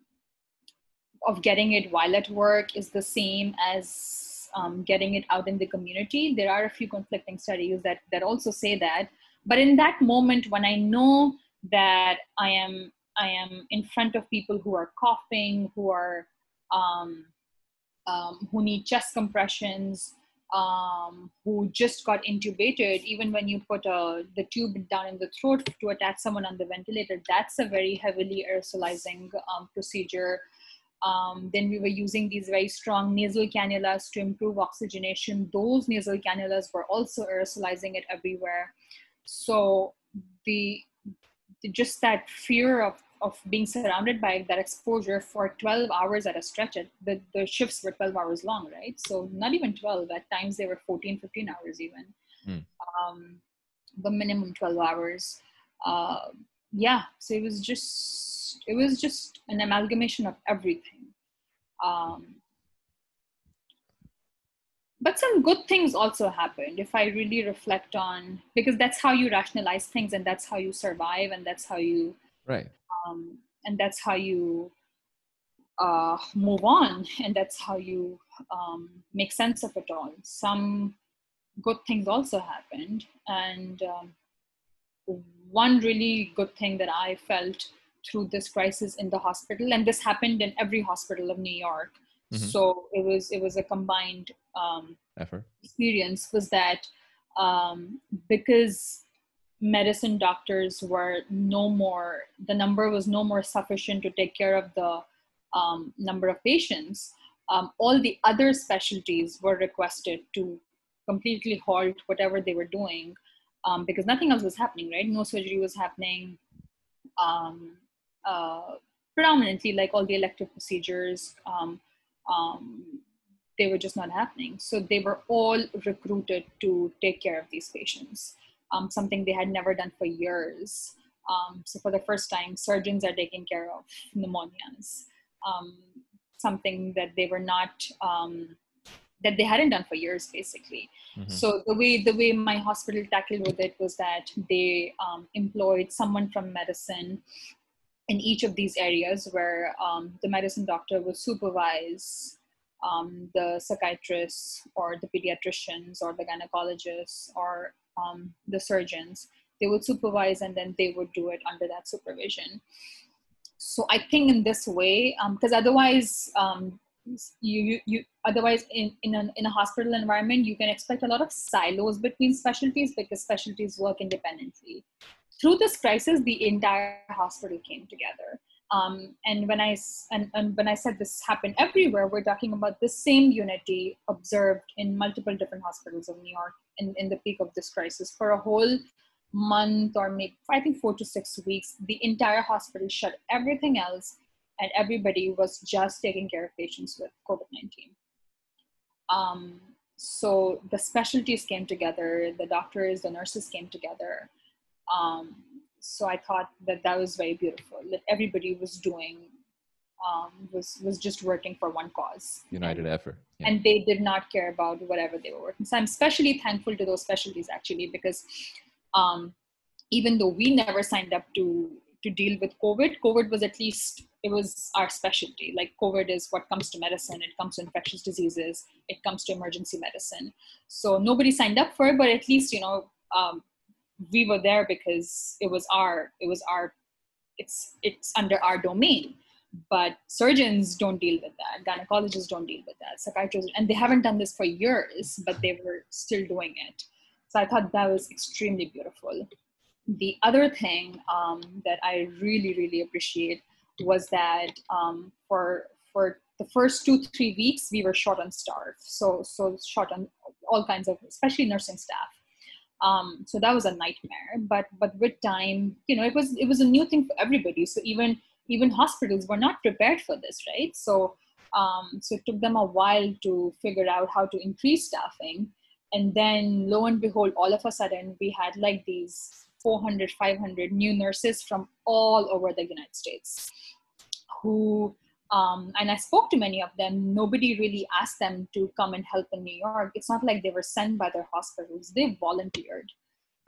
of getting it while at work is the same as um, getting it out in the community. There are a few conflicting studies that that also say that. But in that moment, when I know that I am I am in front of people who are coughing, who are um, um, who need chest compressions, um, who just got intubated, even when you put a, the tube down in the throat to attach someone on the ventilator, that's a very heavily aerosolizing um, procedure. Um, then we were using these very strong nasal cannulas to improve oxygenation. Those nasal cannulas were also aerosolizing it everywhere. So the, the just that fear of of being surrounded by that exposure for 12 hours at a stretch the, the shifts were 12 hours long right so not even 12 at times they were 14 15 hours even mm. um, the minimum 12 hours uh, yeah so it was just it was just an amalgamation of everything. Um, but some good things also happened if i really reflect on because that's how you rationalize things and that's how you survive and that's how you right. um, and that's how you uh, move on and that's how you um, make sense of it all. Some good things also happened and um, one really good thing that i felt through this crisis in the hospital and this happened in every hospital of new york. Mm-hmm. so it was it was a combined um, effort. experience was that um, because medicine doctors were no more the number was no more sufficient to take care of the um, number of patients um, all the other specialties were requested to completely halt whatever they were doing um, because nothing else was happening right no surgery was happening um, uh, predominantly like all the elective procedures um, um, they were just not happening. So they were all recruited to take care of these patients, um, something they had never done for years. Um, so for the first time, surgeons are taking care of pneumonias, um, something that they were not that they hadn't done for years, basically. Mm-hmm. So the way the way my hospital tackled with it was that they um, employed someone from medicine in each of these areas where um, the medicine doctor would supervise um, the psychiatrists or the pediatricians or the gynecologists or um, the surgeons. They would supervise and then they would do it under that supervision. So I think in this way, because um, otherwise, um, you, you, otherwise in in a, in a hospital environment you can expect a lot of silos between specialties because specialties work independently. Through this crisis the entire hospital came together. Um, and when I and, and when I said this happened everywhere, we're talking about the same unity observed in multiple different hospitals of New York in, in the peak of this crisis. For a whole month or maybe I think four to six weeks. The entire hospital shut. Everything else, and everybody was just taking care of patients with COVID nineteen. Um, so the specialties came together, the doctors, the nurses came together. Um, so I thought that that was very beautiful. That everybody was doing um, was was just working for one cause. United and, effort. Yeah. And they did not care about whatever they were working. So I'm especially thankful to those specialties actually because um, even though we never signed up to to deal with COVID, COVID was at least it was our specialty. Like COVID is what comes to medicine. It comes to infectious diseases. It comes to emergency medicine. So nobody signed up for it, but at least you know um, we were there because it was our it was our it's it's under our domain but surgeons don't deal with that gynecologists don't deal with that psychiatrists and they haven't done this for years but they were still doing it so i thought that was extremely beautiful the other thing um, that i really really appreciate was that um, for for the first two three weeks we were short on staff so so short on all kinds of especially nursing staff. Um, so that was a nightmare. But but with time you know it was it was a new thing for everybody. So even even hospitals were not prepared for this right? So um, so it took them a while to figure out how to increase staffing. And then lo and behold all of a sudden we had like these 400 500 new nurses from all over the united states who um, and I spoke to many of them. Nobody really asked them to come and help in New York. It's not like they were sent by their hospitals. They volunteered.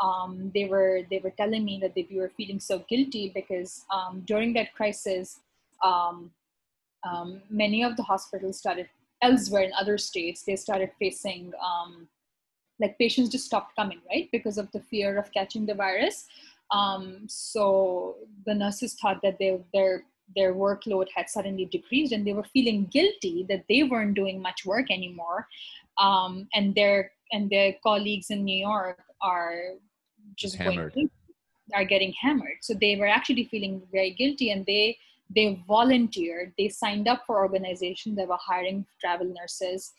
Um, they were they were telling me that they were feeling so guilty because um, during that crisis, um, um, many of the hospitals started elsewhere in other states. They started facing um, like patients just stopped coming right? Because of the fear of catching the virus. so the nurses thought that they their their workload had suddenly decreased and they were feeling guilty that they weren't doing much work anymore. Um, and their and their colleagues in new york are just hammered. Going, are getting hammered. So they were actually feeling very guilty and they they volunteered. They signed up for organizations that were hiring travel nurses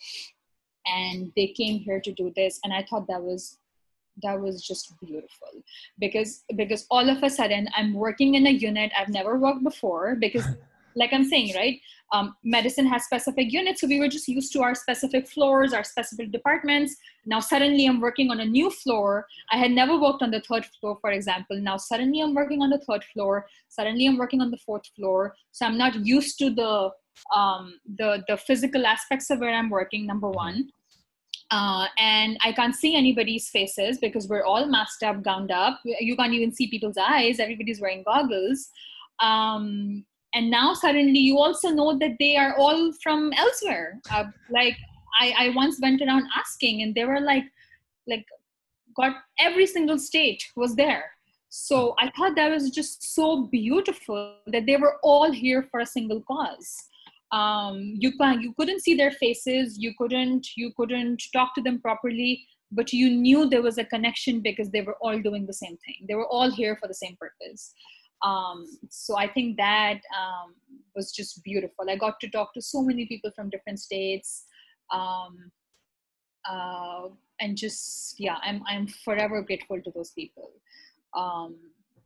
and they came here to do this and i thought that was that was just beautiful. Because because all of a sudden i'm working in a unit i've never worked before because like i'm saying right um, medicine has specific units so we were just used to our specific floors our specific departments. Now suddenly i'm working on a new floor. I had never worked on the third floor for example. Now suddenly i'm working on the third floor. Suddenly i'm working on the fourth floor. So i'm not used to the um, the the physical aspects of where i'm working number one uh, and I can't see anybody's faces because we're all masked up, gowned up. You can't even see people's eyes. Everybody's wearing goggles. Um, and now suddenly you also know that they are all from elsewhere. Uh, like I, I once went around asking, and they were like, like, got every single state was there. So I thought that was just so beautiful that they were all here for a single cause um, you can you couldn't see their faces you couldn't you couldn't talk to them properly but you knew there was a connection because they were all doing the same thing. They were all here for the same purpose. Um, so i think that um, was just beautiful. I got to talk to so many people from different states um, uh, and just yeah i'm i'm forever grateful to those people. Um,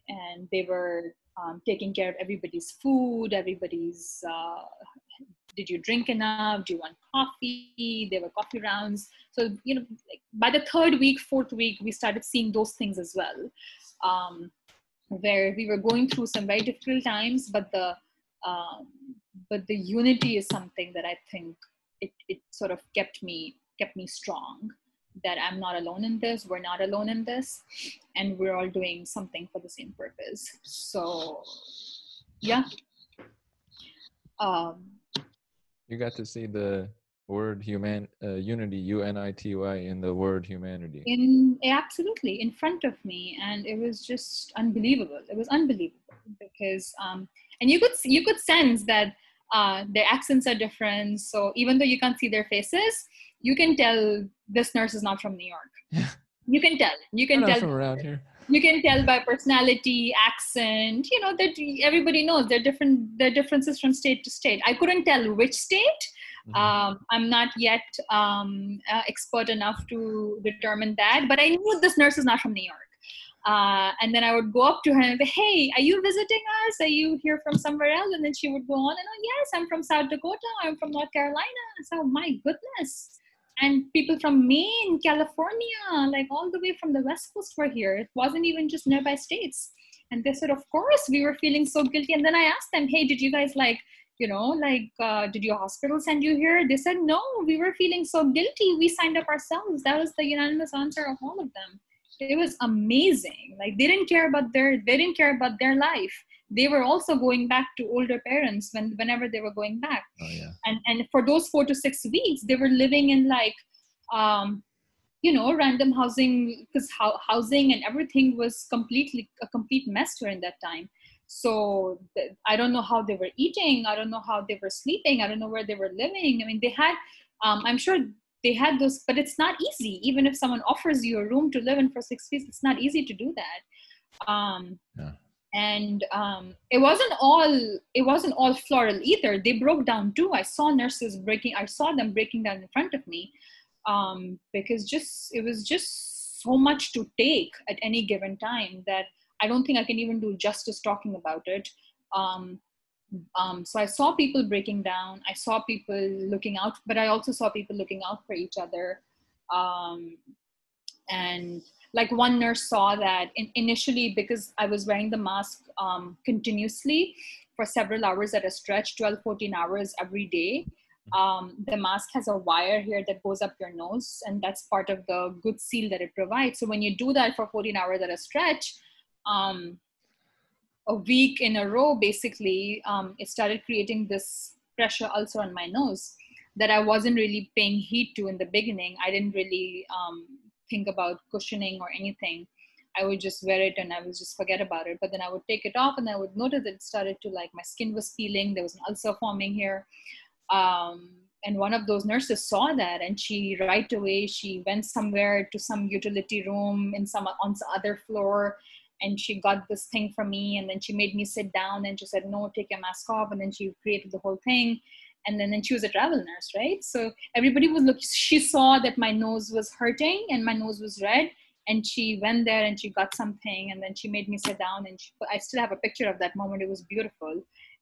and they were um, taking care of everybody's food everybody's uh, did you drink enough? Do you want coffee? There were coffee rounds. So you know by the third week fourth week we started seeing those things as well. Um, where we were going through some very difficult times but the um, but the unity is something that i think it, it sort of kept me kept me strong that i'm not alone in this we're not alone in this and we're all doing something for the same purpose. So yeah. Um, you got to see the word human uh, unity u-n-i-t-y in the word humanity. In absolutely in front of me and it was just unbelievable it was unbelievable because um, and you could you could sense that uh, their accents are different so even though you can't see their faces you can tell this nurse is not from new york. You can tell you can tell from around here you can tell by personality accent you know that everybody knows they're different there are differences from state to state i couldn't tell which state mm-hmm. um, i'm not yet um, uh, expert enough to determine that but i knew this nurse is not from new york uh, and then I would go up to her and say, Hey, are you visiting us? Are you here from somewhere else? And then she would go on and on, Yes, I'm from South Dakota. I'm from North Carolina. So, my goodness and people from Maine, California, like all the way from the West Coast were here. It wasn't even just nearby states. And they said, Of course, we were feeling so guilty. And then I asked them, Hey, did you guys like, you know, like, uh, did your hospital send you here? They said, No, we were feeling so guilty. We signed up ourselves. That was the unanimous answer of all of them. It was amazing. Like, they didn't care about their, they didn't care about their life they were also going back to older parents when whenever they were going back. Oh, yeah. and and for those four to six weeks they were living in like um you know random housing because ho- housing and everything was completely a complete mess during that time. So th- i don't know how they were eating i don't know how they were sleeping i don't know where they were living. I mean they had um, i'm sure they had those but it's not easy. Even if someone offers you a room to live in for six weeks it's not easy to do that. Um, yeah and um, it wasn't all it wasn't all floral either. They broke down too. I saw nurses breaking i saw them breaking down in front of me um, because just it was just so much to take at any given time that i don't think i can even do justice talking about it. Um, um, so i saw people breaking down. I saw people looking out but i also saw people looking out for each other. Um, and like one nurse saw that in, initially because i was wearing the mask um, continuously for several hours at a stretch 12 14 hours every day. Um, the mask has a wire here that goes up your nose and that's part of the good seal that it provides. So when you do that for 14 hours at a stretch um, a week in a row basically um, it started creating this pressure also on my nose that i wasn't really paying heed to in the beginning. I didn't really um, think about cushioning or anything. I would just wear it and I would just forget about it. But then I would take it off and I would notice that it started to like my skin was peeling. There was an ulcer forming here. Um, and one of those nurses saw that and she right away she went somewhere to some utility room in some on some other floor and she got this thing from me and then she made me sit down and she said no take your mask off and then she created the whole thing and then, then she was a travel nurse right? So everybody was looking she saw that my nose was hurting and my nose was red and she went there and she got something and then she made me sit down and she, i still have a picture of that moment. It was beautiful.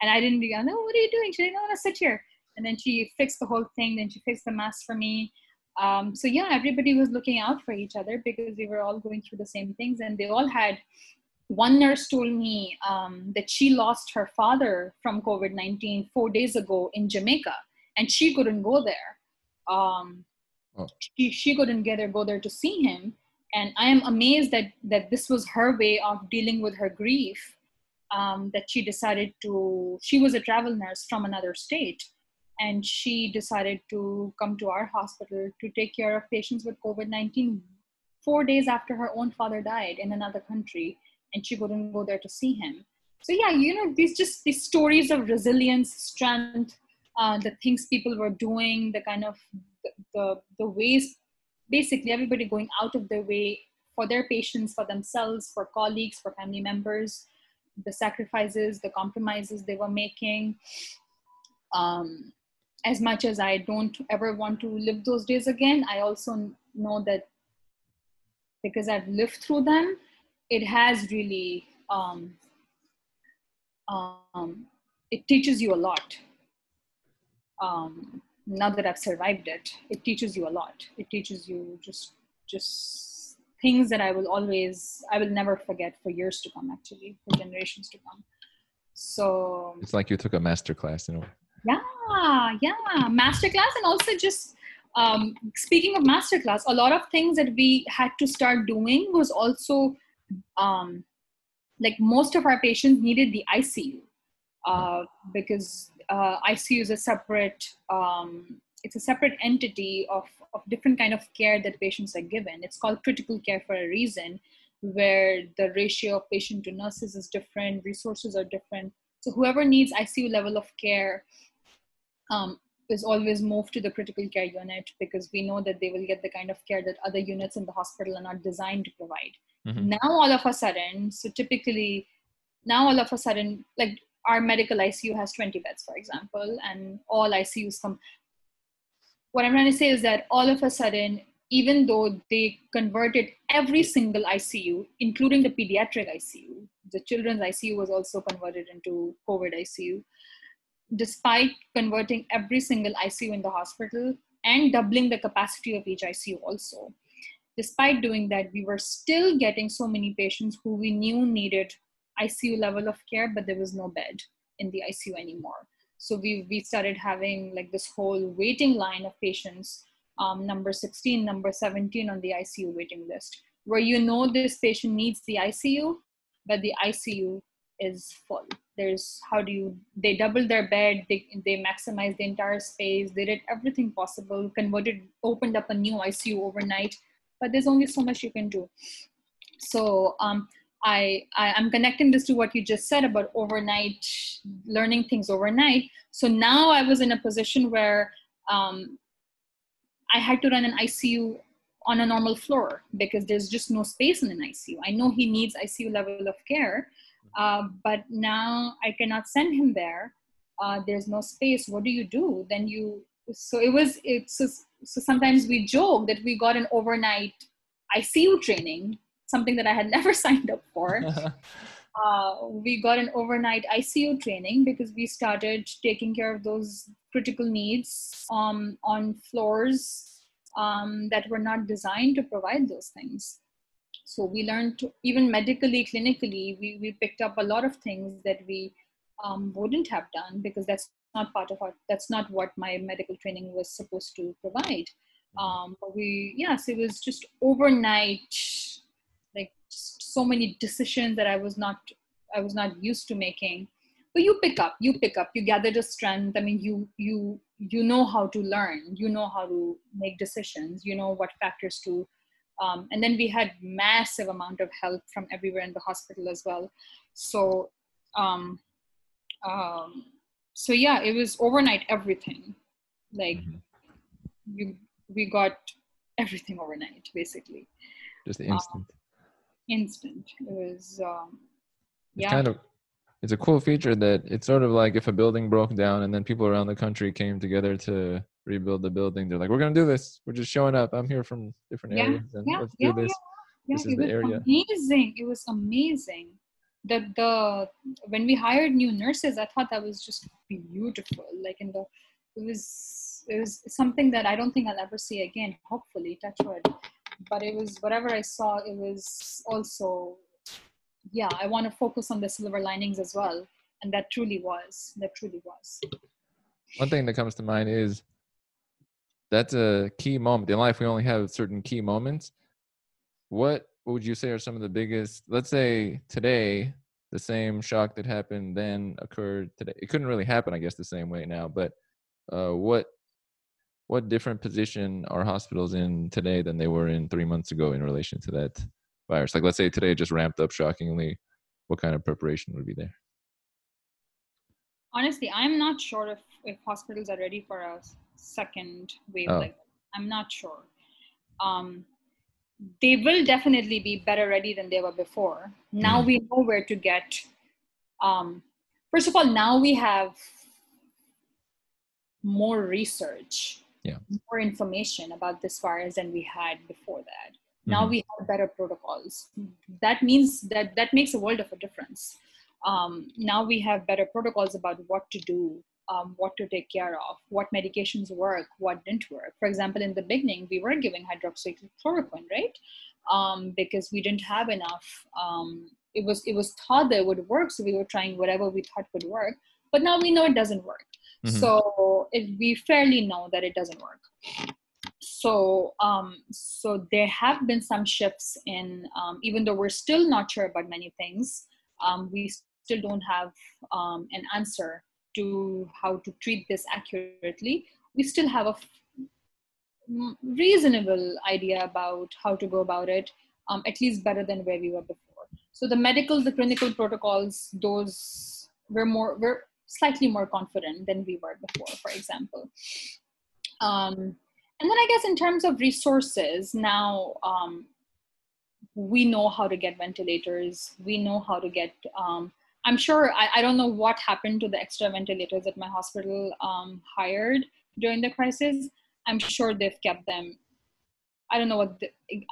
And i didn't go no what are you doing? She said want to sit here. And then she fixed the whole thing then she fixed the mask for me. Um, so yeah everybody was looking out for each other because we were all going through the same things and they all had one nurse told me um, that she lost her father from COVID 19 four days ago in Jamaica, and she couldn't go there. Um, oh. she, she couldn't get there, go there to see him. And I am amazed that, that this was her way of dealing with her grief. Um, that she decided to, she was a travel nurse from another state, and she decided to come to our hospital to take care of patients with COVID 19 four days after her own father died in another country and she wouldn't go there to see him. So yeah you know these just these stories of resilience strength uh, the things people were doing the kind of the, the, the ways basically everybody going out of their way for their patients for themselves for colleagues for family members the sacrifices the compromises they were making. Um, as much as i don't ever want to live those days again i also know that because i've lived through them it has really um, um, it teaches you a lot um, now that I've survived it, it teaches you a lot. It teaches you just just things that I will always I will never forget for years to come. Actually, for generations to come. So it's like you took a master class in a way. Yeah, yeah, master class, and also just um, speaking of masterclass, a lot of things that we had to start doing was also um, like most of our patients needed the ICU uh, because uh, ICU is a separate um, it's a separate entity of, of different kind of care that patients are given. It's called critical care for a reason, where the ratio of patient to nurses is different, resources are different. So whoever needs ICU level of care um, is always moved to the critical care unit because we know that they will get the kind of care that other units in the hospital are not designed to provide. Mm-hmm. Now, all of a sudden, so typically, now all of a sudden, like our medical ICU has 20 beds, for example, and all ICUs come. What I'm trying to say is that all of a sudden, even though they converted every single ICU, including the pediatric ICU, the children's ICU was also converted into COVID ICU despite converting every single ICU in the hospital and doubling the capacity of each ICU also. Despite doing that, we were still getting so many patients who we knew needed ICU level of care, but there was no bed in the ICU anymore. So we, we started having like this whole waiting line of patients, um, number 16, number 17 on the ICU waiting list, where you know this patient needs the ICU, but the ICU is full there's how do you they doubled their bed they, they maximized the entire space they did everything possible converted opened up a new icu overnight but there's only so much you can do so um, I, I am connecting this to what you just said about overnight learning things overnight so now i was in a position where um, i had to run an icu on a normal floor because there's just no space in an icu i know he needs icu level of care uh, but now I cannot send him there. Uh, there's no space. What do you do? Then you. So it was. It's so, so sometimes we joke that we got an overnight ICU training, something that I had never signed up for. uh, we got an overnight ICU training because we started taking care of those critical needs um, on floors um, that were not designed to provide those things so we learned to, even medically clinically we, we picked up a lot of things that we um, wouldn't have done because that's not part of our that's not what my medical training was supposed to provide mm-hmm. um, but we yes it was just overnight like just so many decisions that i was not i was not used to making but you pick up you pick up you gather the strength i mean you you you know how to learn you know how to make decisions you know what factors to um, and then we had massive amount of help from everywhere in the hospital as well. So, um, um, so yeah, it was overnight everything. Like mm-hmm. we we got everything overnight basically. Just instant. instant. It was. Um, it's yeah. kind of it's a cool feature that it's sort of like if a building broke down and then people around the country came together to rebuild the building. They're like, we're gonna do this. We're just showing up. I'm here from different yeah, areas, and yeah, let's yeah, do this. Yeah, this is the area. Amazing. It was amazing. The the when we hired new nurses, I thought that was just beautiful. Like in the, it was it was something that I don't think I'll ever see again. Hopefully, touch wood. But it was whatever I saw. It was also, yeah. I want to focus on the silver linings as well, and that truly was. That truly was. One thing that comes to mind is that's a key moment in life. We only have certain key moments. What would you say are some of the biggest? Let's say today, the same shock that happened then occurred today. It couldn't really happen, I guess, the same way now. But uh, what what different position are hospitals in today than they were in three months ago in relation to that virus? Like, let's say today just ramped up shockingly. What kind of preparation would be there? Honestly, I'm not sure if, if hospitals are ready for a second wave oh. like i'm not sure um, they will definitely be better ready than they were before now mm. we know where to get um, first of all now we have more research yeah. more information about this virus than we had before that mm-hmm. now we have better protocols that means that that makes a world of a difference um, now we have better protocols about what to do um, what to take care of, what medications work, what didn't work. For example, in the beginning, we were giving hydroxychloroquine, right? Um, because we didn't have enough. Um, it was it was thought that it would work, so we were trying whatever we thought would work. But now we know it doesn't work. Mm-hmm. So it, we fairly know that it doesn't work. So um, so there have been some shifts in, um, even though we're still not sure about many things. Um, we still don't have um, an answer to how to treat this accurately, we still have a reasonable idea about how to go about it, um, at least better than where we were before. So the medical, the clinical protocols, those were more, were slightly more confident than we were before, for example. Um, and then I guess in terms of resources, now um, we know how to get ventilators, we know how to get um, I'm sure I, I, don't know what happened to the extra ventilators that my hospital um, hired during the crisis. I'm sure they've kept them. I don't know what the,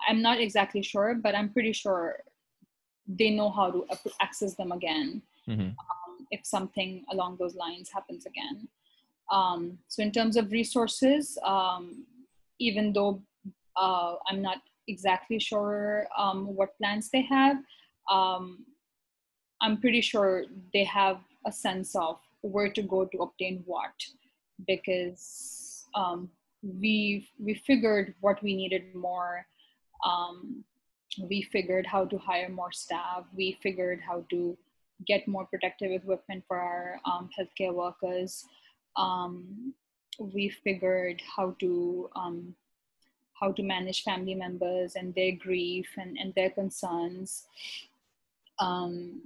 I'm not exactly sure, but I'm pretty sure they know how to access them again mm-hmm. um, if something along those lines happens again. Um, so in terms of resources, um, even though uh, I'm not exactly sure um, what plans they have, um, I'm pretty sure they have a sense of where to go to obtain what, because um, we we figured what we needed more. Um, we figured how to hire more staff. We figured how to get more protective equipment for our um, healthcare workers. Um, we figured how to um, how to manage family members and their grief and, and their concerns. Um,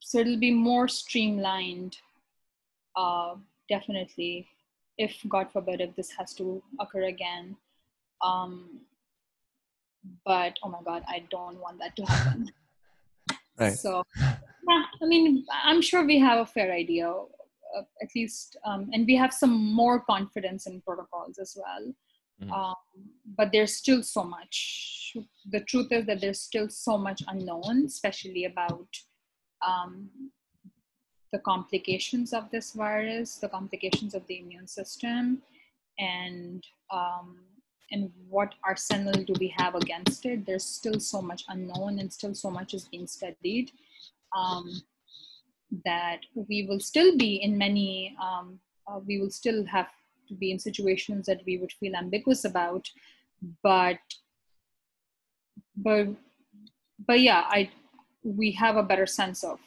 so it'll be more streamlined uh, definitely if god forbid if this has to occur again um, but oh my god i don't want that to happen right. so yeah i mean i'm sure we have a fair idea uh, at least um, and we have some more confidence in protocols as well mm. um, but there's still so much the truth is that there's still so much unknown especially about um, the complications of this virus, the complications of the immune system, and um, and what arsenal do we have against it? There's still so much unknown, and still so much is being studied. Um, that we will still be in many. Um, uh, we will still have to be in situations that we would feel ambiguous about, but but but yeah, I we have a better sense of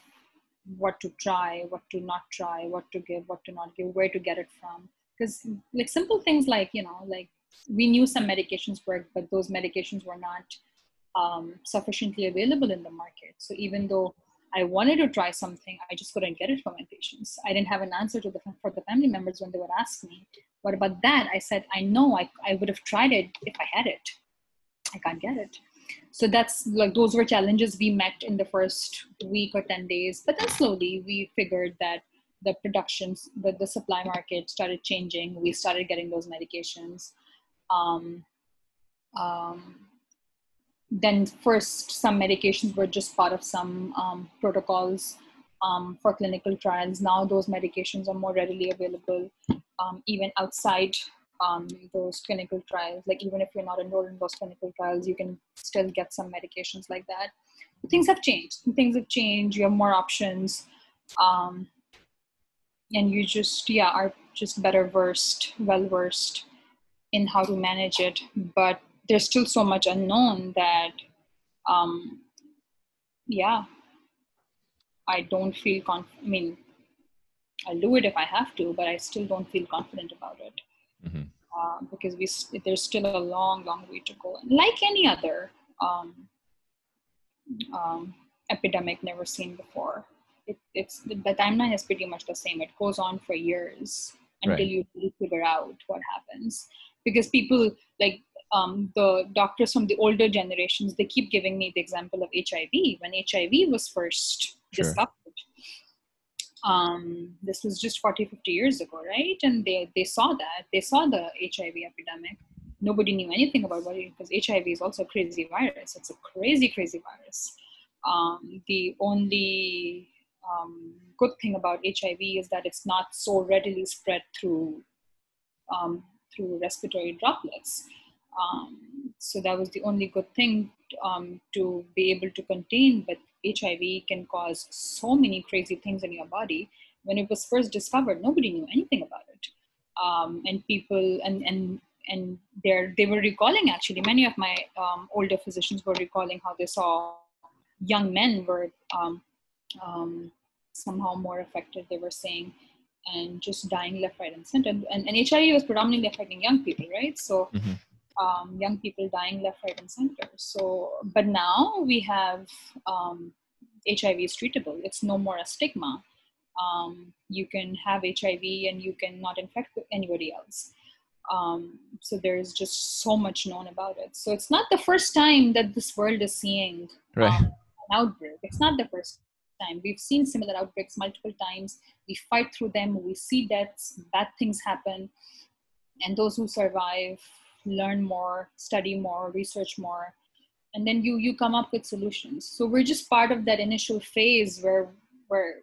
what to try, what to not try, what to give, what to not give, where to get it from. Because like simple things like you know like we knew some medications worked, but those medications were not um, sufficiently available in the market. So even though I wanted to try something, I just couldn't get it for my patients. I didn't have an answer to the for the family members when they would ask me, "What about that?" I said, "I know I I would have tried it if I had it. I can't get it." So that's like those were challenges we met in the first week or 10 days but then slowly we figured that the productions the, the supply market started changing. We started getting those medications. Um, um, then first some medications were just part of some um, protocols um, for clinical trials. Now those medications are more readily available um, even outside um, those clinical trials. Like even if you're not enrolled in those clinical trials, you can still get some medications like that. Things have changed. Things have changed. You have more options, um, and you just yeah are just better versed, well versed in how to manage it. But there's still so much unknown that um, yeah, I don't feel conf- I mean, I'll do it if I have to, but I still don't feel confident about it mm-hmm. uh, because we there's still a long, long way to go. And like any other um, um, epidemic never seen before, it, it's the timeline is pretty much the same. It goes on for years until right. you really figure out what happens. Because people like um, the doctors from the older generations, they keep giving me the example of HIV. When HIV was first sure. discovered, um, this was just 40 50 years ago right? And they they saw that. They saw the hiv epidemic. Nobody knew anything about what because hiv is also a crazy virus. It's a crazy crazy virus. Um, the only um, good thing about HIV is that it's not so readily spread through um, through respiratory droplets. Um, so that was the only good thing um, to be able to contain. But HIV can cause so many crazy things in your body. When it was first discovered, nobody knew anything about it, um, and people and and and they they were recalling actually many of my um, older physicians were recalling how they saw young men were um, um, somehow more affected. They were saying and just dying left, right, and center. And, and, and HIV was predominantly affecting young people, right? So mm-hmm. Um, young people dying left, right, and center. So, but now we have um, HIV is treatable. It's no more a stigma. Um, you can have HIV and you can not infect anybody else. Um, so there's just so much known about it. So it's not the first time that this world is seeing right. um, an outbreak. It's not the first time. We've seen similar outbreaks multiple times. We fight through them. We see deaths, bad things happen, and those who survive learn more, study more, research more, and then you you come up with solutions. So we're just part of that initial phase where where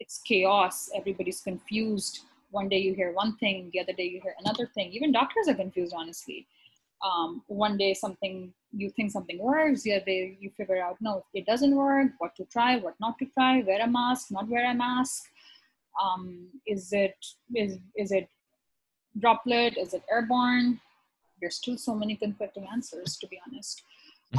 it's chaos. Everybody's confused. One day you hear one thing, the other day you hear another thing. Even doctors are confused, honestly um, one day something you think something works the other day you figure out no it doesn't work what to try what not to try wear a mask not wear a mask um, is it is is it droplet is it airborne there's still so many conflicting answers to be honest.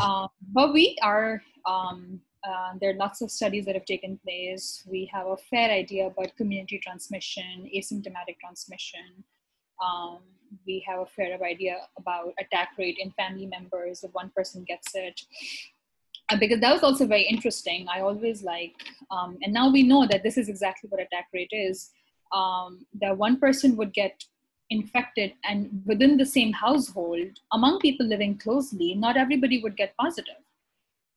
Um, but we are um, uh, there are lots of studies that have taken place. We have a fair idea about community transmission asymptomatic transmission. Um, we have a fair idea about attack rate in family members if one person gets it. Uh, because that was also very interesting. I always like um, and now we know that this is exactly what attack rate is. Um, that one person would get infected and within the same household among people living closely not everybody would get positive.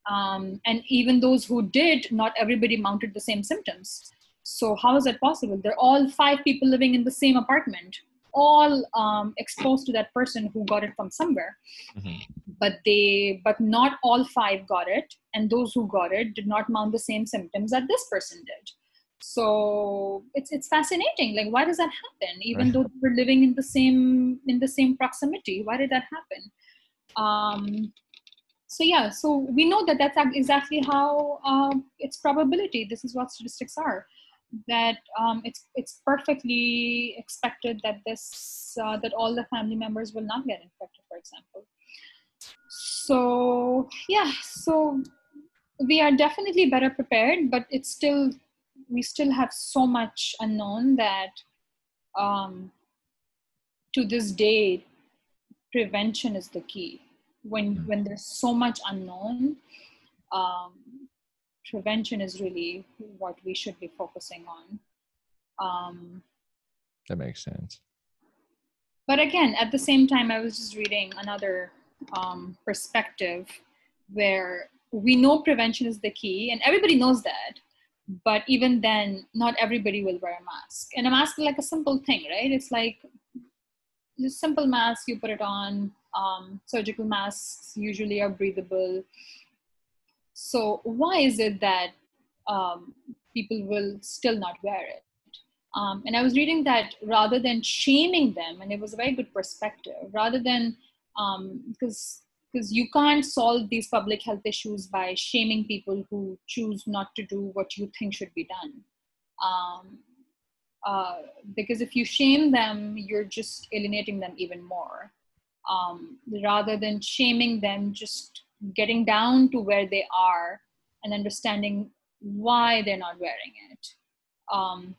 Um, and even those who did not everybody mounted the same symptoms. So how is that possible? They're all five people living in the same apartment all um, exposed to that person who got it from somewhere. Mm-hmm. but they but not all five got it and those who got it did not mount the same symptoms that this person did so it's it's fascinating like why does that happen even right. though we're living in the same in the same proximity why did that happen um, so yeah so we know that that's exactly how um, it's probability this is what statistics are that um, it's it's perfectly expected that this uh, that all the family members will not get infected, for example. So yeah, so we are definitely better prepared, but it's still we still have so much unknown that um, to this day prevention is the key. When hmm. when there's so much unknown, um, prevention is really what we should be focusing on. Um, that makes sense. But again, at the same time, I was just reading another um, perspective where we know prevention is the key, and everybody knows that. But even then, not everybody will wear a mask. And a mask is like a simple thing, right? It's like a simple mask, you put it on. Um, surgical masks usually are breathable so why is it that um, people will still not wear it? Um, and I was reading that rather than shaming them, and it was a very good perspective, rather than because um, because you can't solve these public health issues by shaming people who choose not to do what you think should be done. Um, uh, because if you shame them, you're just alienating them even more. Um, rather than shaming them, just getting down to where they are and understanding why they're not wearing it. Um,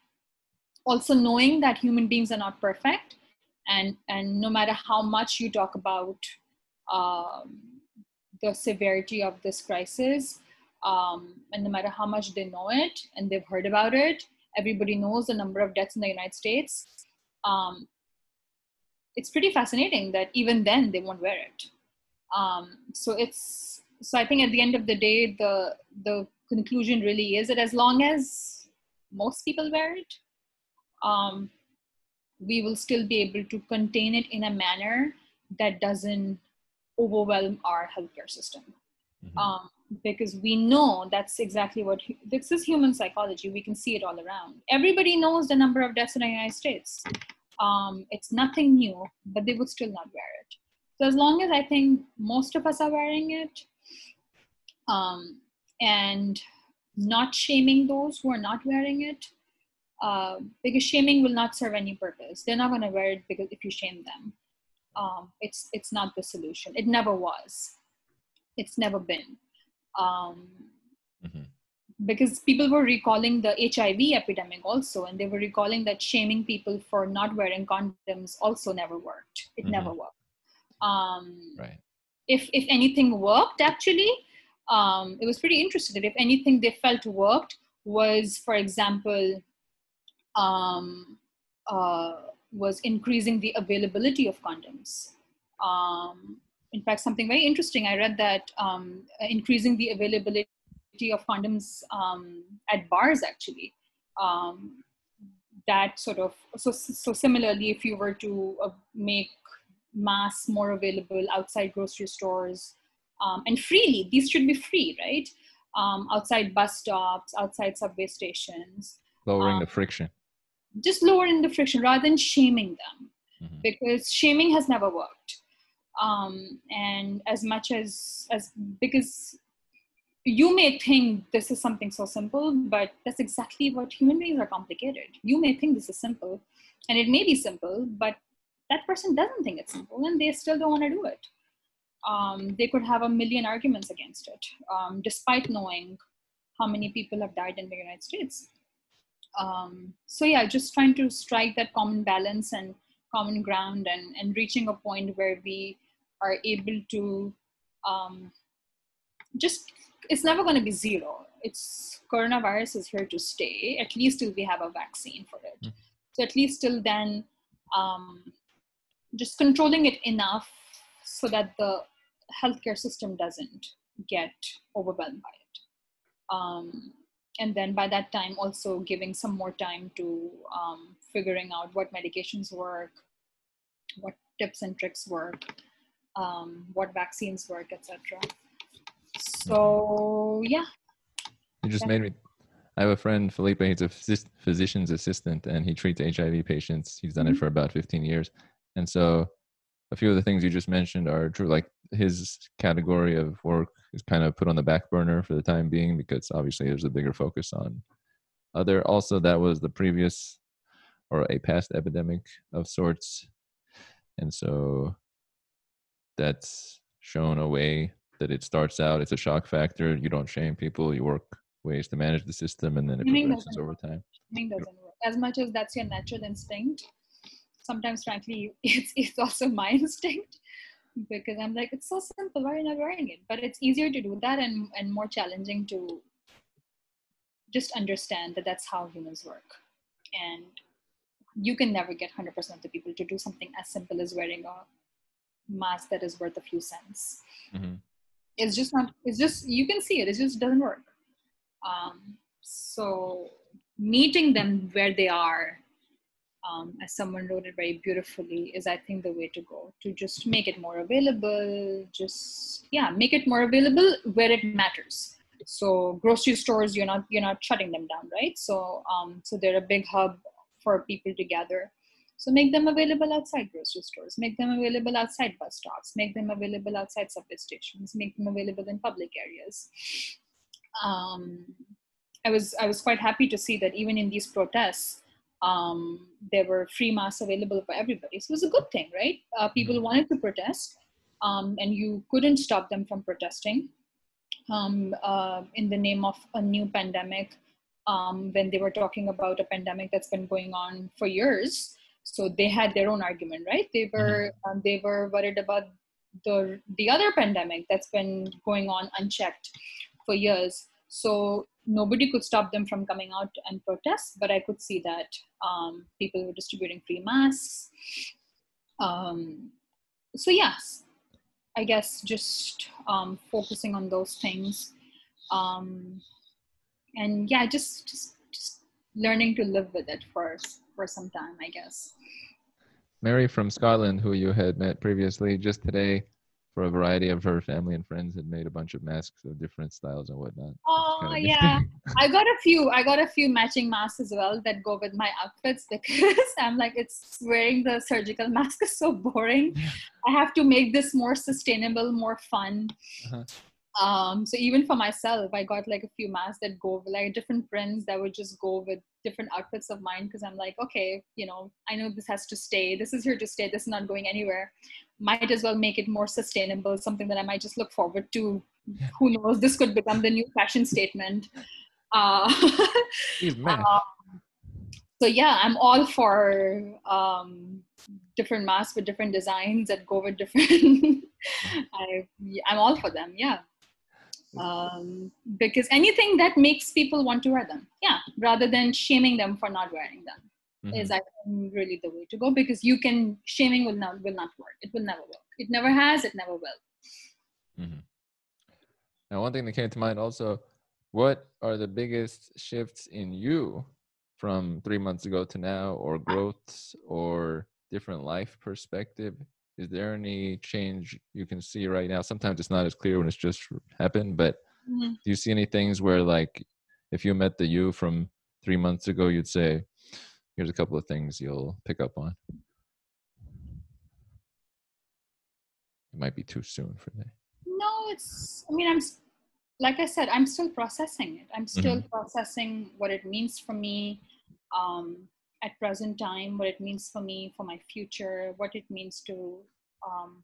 also knowing that human beings are not perfect and, and no matter how much you talk about um, the severity of this crisis, um, and no matter how much they know it and they've heard about it, everybody knows the number of deaths in the United States. Um, it's pretty fascinating that even then they won't wear it um, so it's so i think at the end of the day the the conclusion really is that as long as most people wear it um, we will still be able to contain it in a manner that doesn't overwhelm our healthcare system mm-hmm. um, because we know that's exactly what this is human psychology. We can see it all around. Everybody knows the number of deaths in the United States. Um, it's nothing new, but they would still not wear it. So as long as I think most of us are wearing it, um, and not shaming those who are not wearing it, uh, because shaming will not serve any purpose. They're not going to wear it because if you shame them, um, it's it's not the solution. It never was. It's never been. Um, mm-hmm. Because people were recalling the HIV epidemic also, and they were recalling that shaming people for not wearing condoms also never worked. It mm-hmm. never worked. Um, right. If if anything worked, actually, um, it was pretty interesting. That if anything they felt worked was, for example, um, uh, was increasing the availability of condoms. Um, in fact, something very interesting. I read that um, increasing the availability of condoms um, at bars actually. Um, that sort of so so similarly, if you were to uh, make masks more available outside grocery stores um, and freely, these should be free, right? Um, outside bus stops, outside subway stations. Lowering the friction just lowering the friction rather than shaming them. Mm-hmm. because shaming has never worked. Um, and as much as as because you may think this is something so simple but that's exactly what human beings are complicated. You may think this is simple and it may be simple but that person doesn't think it's simple and they still don't want to do it. Um, they could have a million arguments against it um, despite knowing how many people have died in the united states um, so yeah just trying to strike that common balance and common ground and, and reaching a point where we are able to um, just it's never going to be zero. It's coronavirus is here to stay. At least till we have a vaccine for it. Mm. so at least till then um, just controlling it enough so that the healthcare system doesn't get overwhelmed by it. Um, and then by that time also giving some more time to um, figuring out what medications work what tips and tricks work um, what vaccines work etc so yeah. You just made me i have a friend felipe he's a physician's assistant and he treats hiv patients. He's done mm-hmm. it for about 15 years. And so a few of the things you just mentioned are true like his category of work is kind of put on the back burner for the time being because obviously there's a bigger focus on other. Also that was the previous or a past epidemic of sorts. And so that's shown a way that it starts out. It's a shock factor. You don't shame people. You work ways to manage the system and then it progresses over time. Doesn't work. as much as that's your natural instinct sometimes frankly it's it's also my instinct because I'm like, it's so simple. Why are you not wearing it? But it's easier to do that and, and more challenging to just understand that that's how humans work. And you can never get 100% of the people to do something as simple as wearing a mask that is worth a few cents. Mm-hmm. It's just not, it's just, you can see it, it just doesn't work. Um, so meeting them where they are um, as someone wrote it very beautifully, is I think the way to go to just make it more available. Just yeah, make it more available where it matters. So grocery stores, you're not you're not shutting them down, right? So um, so they're a big hub for people to gather. So make them available outside grocery stores, make them available outside bus stops, make them available outside subway stations, make them available in public areas. Um, I was I was quite happy to see that even in these protests, um, there were free masks available for everybody. So it was a good thing, right? Uh, people mm-hmm. wanted to protest, um, and you couldn't stop them from protesting um, uh, in the name of a new pandemic um, when they were talking about a pandemic that's been going on for years. So they had their own argument, right? They were mm-hmm. Um, they were worried about the the other pandemic that's been going on unchecked for years. So nobody could stop them from coming out and protest, but I could see that um, people were distributing free masks. Um, so yes, I guess just um, focusing on those things, um, and yeah, just, just just learning to live with it for for some time, I guess. Mary from Scotland, who you had met previously, just today for a variety of her family and friends had made a bunch of masks of different styles and whatnot. Oh kinda yeah, I got a few. I got a few matching masks as well that go with my outfits because I'm like, it's wearing the surgical mask is so boring. I have to make this more sustainable, more fun. Uh-huh. Um, so even for myself, I got like a few masks that go with like different prints that would just go with different outfits of mine because I'm like, okay, you know, I know this has to stay. This is here to stay. This is not going anywhere. Might as well make it more sustainable, something that I might just look forward to. Yeah. Who knows? This could become the new fashion statement. Uh, um, so yeah, I'm all for um, different masks with different designs that go with different. I, I'm all for them. Yeah um, because anything that makes people want to wear them yeah rather than shaming them for not wearing them Mhm. is i think really the way to go because you can shaming will not will not work it will never work it never has it never will Mm-hmm. Now, one thing that came to mind also, what are the biggest shifts in you from three months ago to now, or growths, or different life perspective? Is there any change you can see right now? Sometimes it's not as clear when it's just happened, but Mhm. do you see any things where, like, if you met the you from three months ago, you'd say, here's a couple of things you'll pick up on? It might be too soon for that. no it's i mean i'm like i said i'm still processing it i'm still processing what it means for me um, at present time what it means for me for my future what it means to um,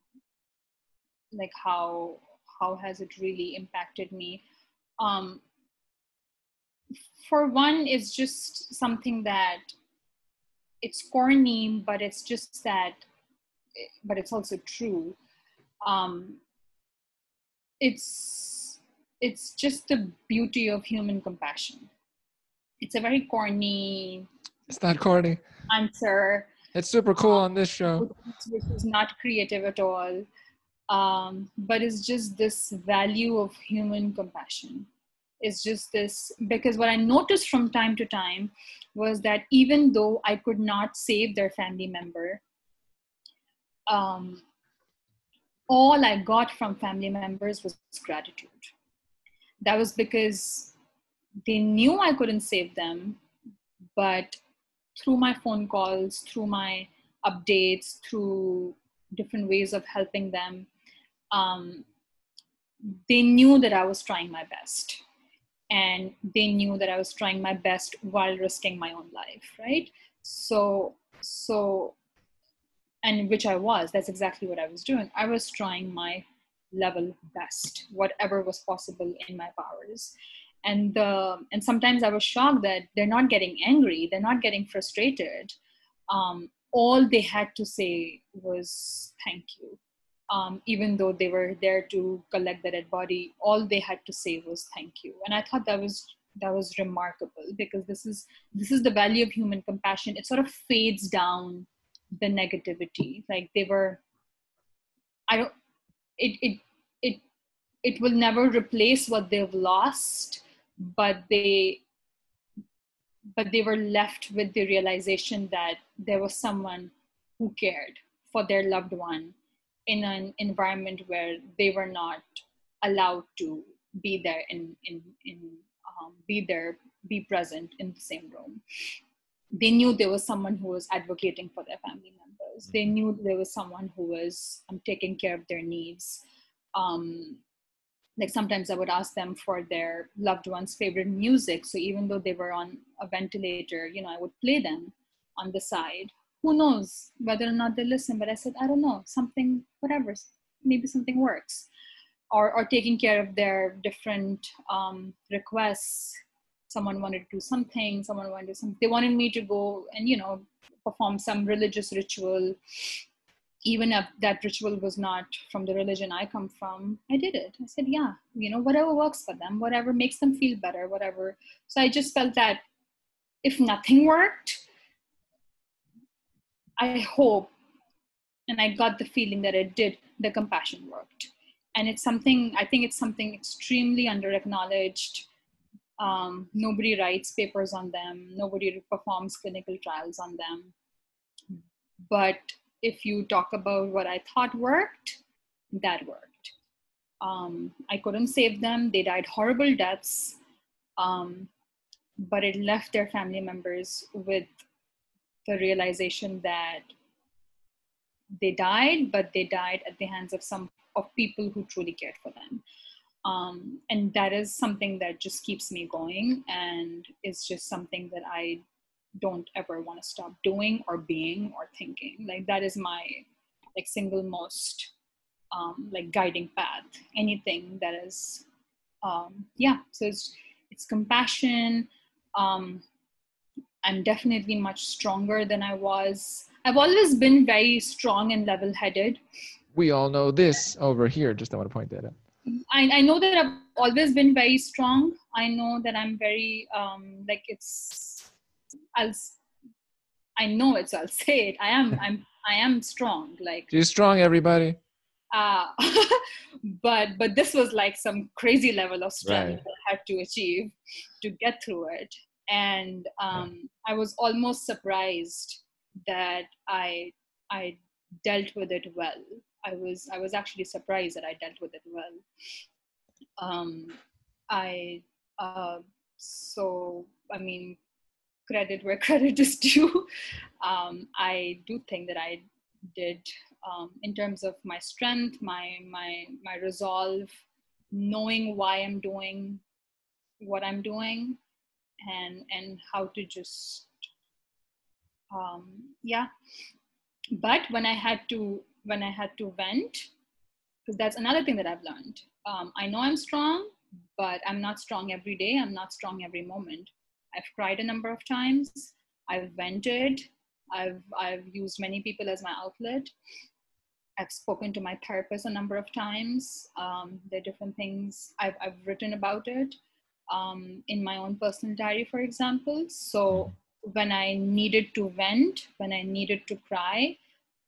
like how how has it really impacted me um, for one it's just something that it's corny but it's just that but it's also true. Um, it's it's just the beauty of human compassion. It's a very corny It's not corny. answer. It's super cool on this show. which is not creative at all. Um, but it's just this value of human compassion it's just this because what i noticed from time to time was that even though i could not save their family member um, all i got from family members was gratitude. That was because they knew i couldn't save them but through my phone calls through my updates through different ways of helping them um, they knew that i was trying my best and they knew that i was trying my best while risking my own life right? So so and which i was that's exactly what i was doing. I was trying my level best whatever was possible in my powers. And the and sometimes i was shocked that they're not getting angry they're not getting frustrated. Um, all they had to say was thank you um, even though they were there to collect the dead body all they had to say was thank you. And i thought that was that was remarkable because this is this is the value of human compassion. It sort of fades down the negativity. Like they were i don't it it it it will never replace what they've lost but they but they were left with the realization that there was someone who cared for their loved one in an environment where they were not allowed to be there in in, in um, be there be present in the same room. They knew there was someone who was advocating for their family members. They knew there was someone who was um, taking care of their needs. Um, like sometimes i would ask them for their loved one's favorite music. So even though they were on a ventilator you know i would play them on the side who knows whether or not they listen but i said i don't know something whatever maybe something works or or taking care of their different um, requests someone wanted to do something someone wanted to something they wanted me to go and you know perform some religious ritual even if that ritual was not from the religion I come from, I did it. I said, yeah, you know, whatever works for them, whatever makes them feel better, whatever. So I just felt that if nothing worked, I hope, and I got the feeling that it did, the compassion worked. And it's something, I think it's something extremely under acknowledged. Um, nobody writes papers on them, nobody performs clinical trials on them. But if you talk about what I thought worked, that worked. Um, I couldn't save them. They died horrible deaths. Um, but it left their family members with the realization that they died, but they died at the hands of some of people who truly cared for them. Um, and that is something that just keeps me going and is just something that I don't ever want to stop doing or being or thinking. Like that is my like single most um, like guiding path. Anything that is, um, yeah. So it's it's compassion. Um, I'm definitely much stronger than I was. I've always been very strong and level-headed. We all know this over here. Just I want to point that out. I, I know that I've always been very strong. I know that I'm very um, like it's. I'll. I know it, so I'll say it. I am. I'm. I am strong. Like she's strong, everybody. Uh, but but this was like some crazy level of strength right. I had to achieve to get through it, and um, I was almost surprised that I I dealt with it well. I was I was actually surprised that I dealt with it well. Um, I uh, so I mean credit where credit is due. Um, I do think that I did um, in terms of my strength, my my my resolve, knowing why I'm doing what I'm doing, and and how to just um, yeah. But when I had to when I had to vent, because that's another thing that I've learned. Um, I know I'm strong, but I'm not strong every day. I'm not strong every moment. I've cried a number of times. I've vented. I've I've used many people as my outlet. I've spoken to my therapist a number of times. Um, there are different things I've, I've written about it um, in my own personal diary, for example. So when I needed to vent, when I needed to cry,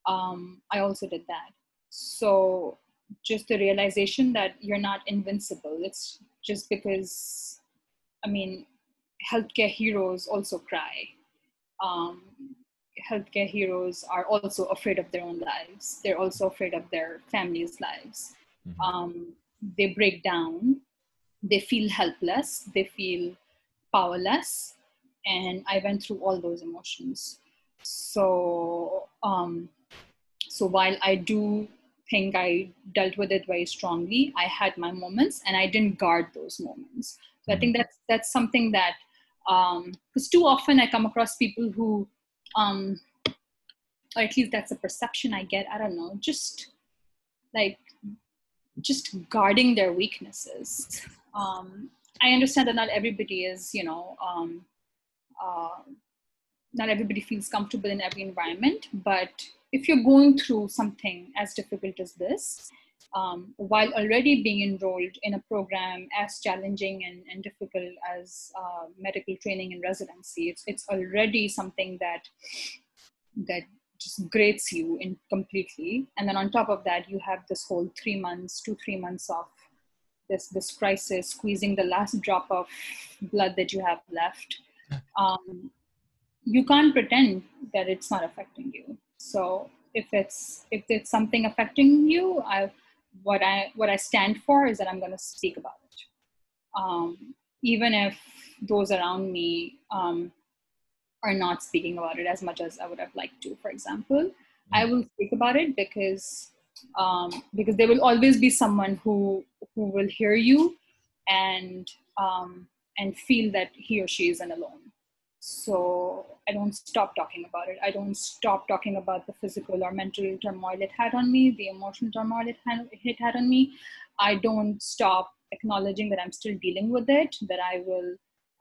um, I also did that. So just the realization that you're not invincible. It's just because, I mean, healthcare heroes also cry. Um, healthcare heroes are also afraid of their own lives. They're also afraid of their families' lives. Mm-hmm. Um, they break down. They feel helpless. They feel powerless. And I went through all those emotions. So, um, so while I do think I dealt with it very strongly, I had my moments, and I didn't guard those moments. So mm-hmm. I think that's that's something that because um, too often I come across people who um, or at least that's a perception I get. I don't know, just like just guarding their weaknesses. Um, I understand that not everybody is, you know, um, uh, not everybody feels comfortable in every environment, but if you're going through something as difficult as this, um, while already being enrolled in a program as challenging and, and difficult as uh, medical training and residency, it's, it's already something that that just grates you in completely. And then on top of that, you have this whole three months, two three months of this this crisis, squeezing the last drop of blood that you have left. Um, you can't pretend that it's not affecting you. So if it's if it's something affecting you, I what I what I stand for is that I'm going to speak about it, um, even if those around me um, are not speaking about it as much as I would have liked to. For example, I will speak about it because um, because there will always be someone who who will hear you and um, and feel that he or she isn't alone. So I don't stop talking about it. I don't stop talking about the physical or mental turmoil it had on me, the emotional turmoil it had, it had on me. I don't stop acknowledging that I'm still dealing with it, that I will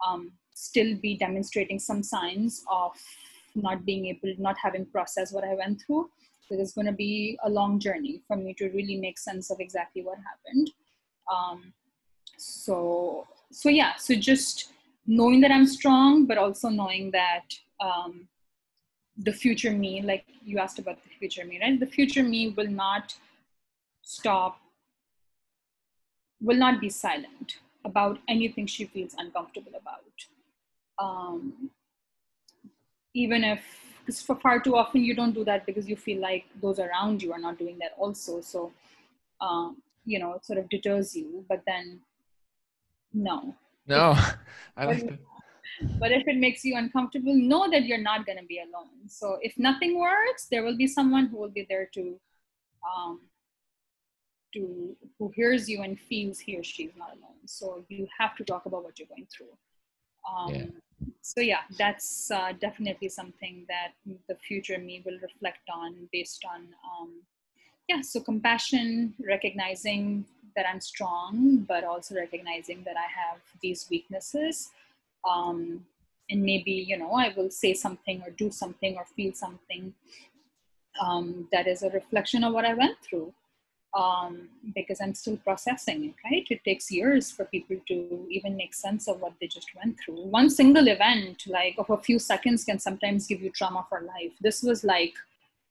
um, still be demonstrating some signs of not being able, not having processed what I went through. So it's going to be a long journey for me to really make sense of exactly what happened. Um, so, so yeah, so just knowing that I'm strong, but also knowing that um, the future me, like you asked about the future me, right? The future me will not stop, will not be silent about anything she feels uncomfortable about. Um, even if, because for far too often you don't do that because you feel like those around you are not doing that also. So um, you know sort of deters you but then no. No. I like that. But if it makes you uncomfortable know that you're not going to be alone. So if nothing works there will be someone who will be there to um, to who hears you and feels he or she is not alone. So you have to talk about what you're going through. Um, Yeah. So yeah that's uh, definitely something that the future me will reflect on based on um, yeah so compassion recognizing that i'm strong but also recognizing that i have these weaknesses. Um, and maybe you know i will say something or do something or feel something um, that is a reflection of what i went through um, because i'm still processing it right? It takes years for people to even make sense of what they just went through. One single event like of a few seconds can sometimes give you trauma for life. This was like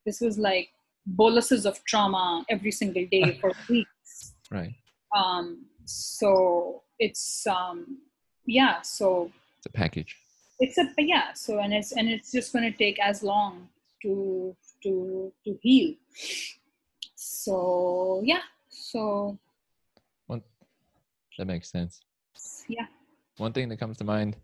this was like boluses of trauma every single day for weeks. Right. Um, so it's um, yeah so it's a package. It's a yeah so and it's and it's just going to take as long to to to heal so yeah so one that makes sense. Yeah. One thing that comes to mind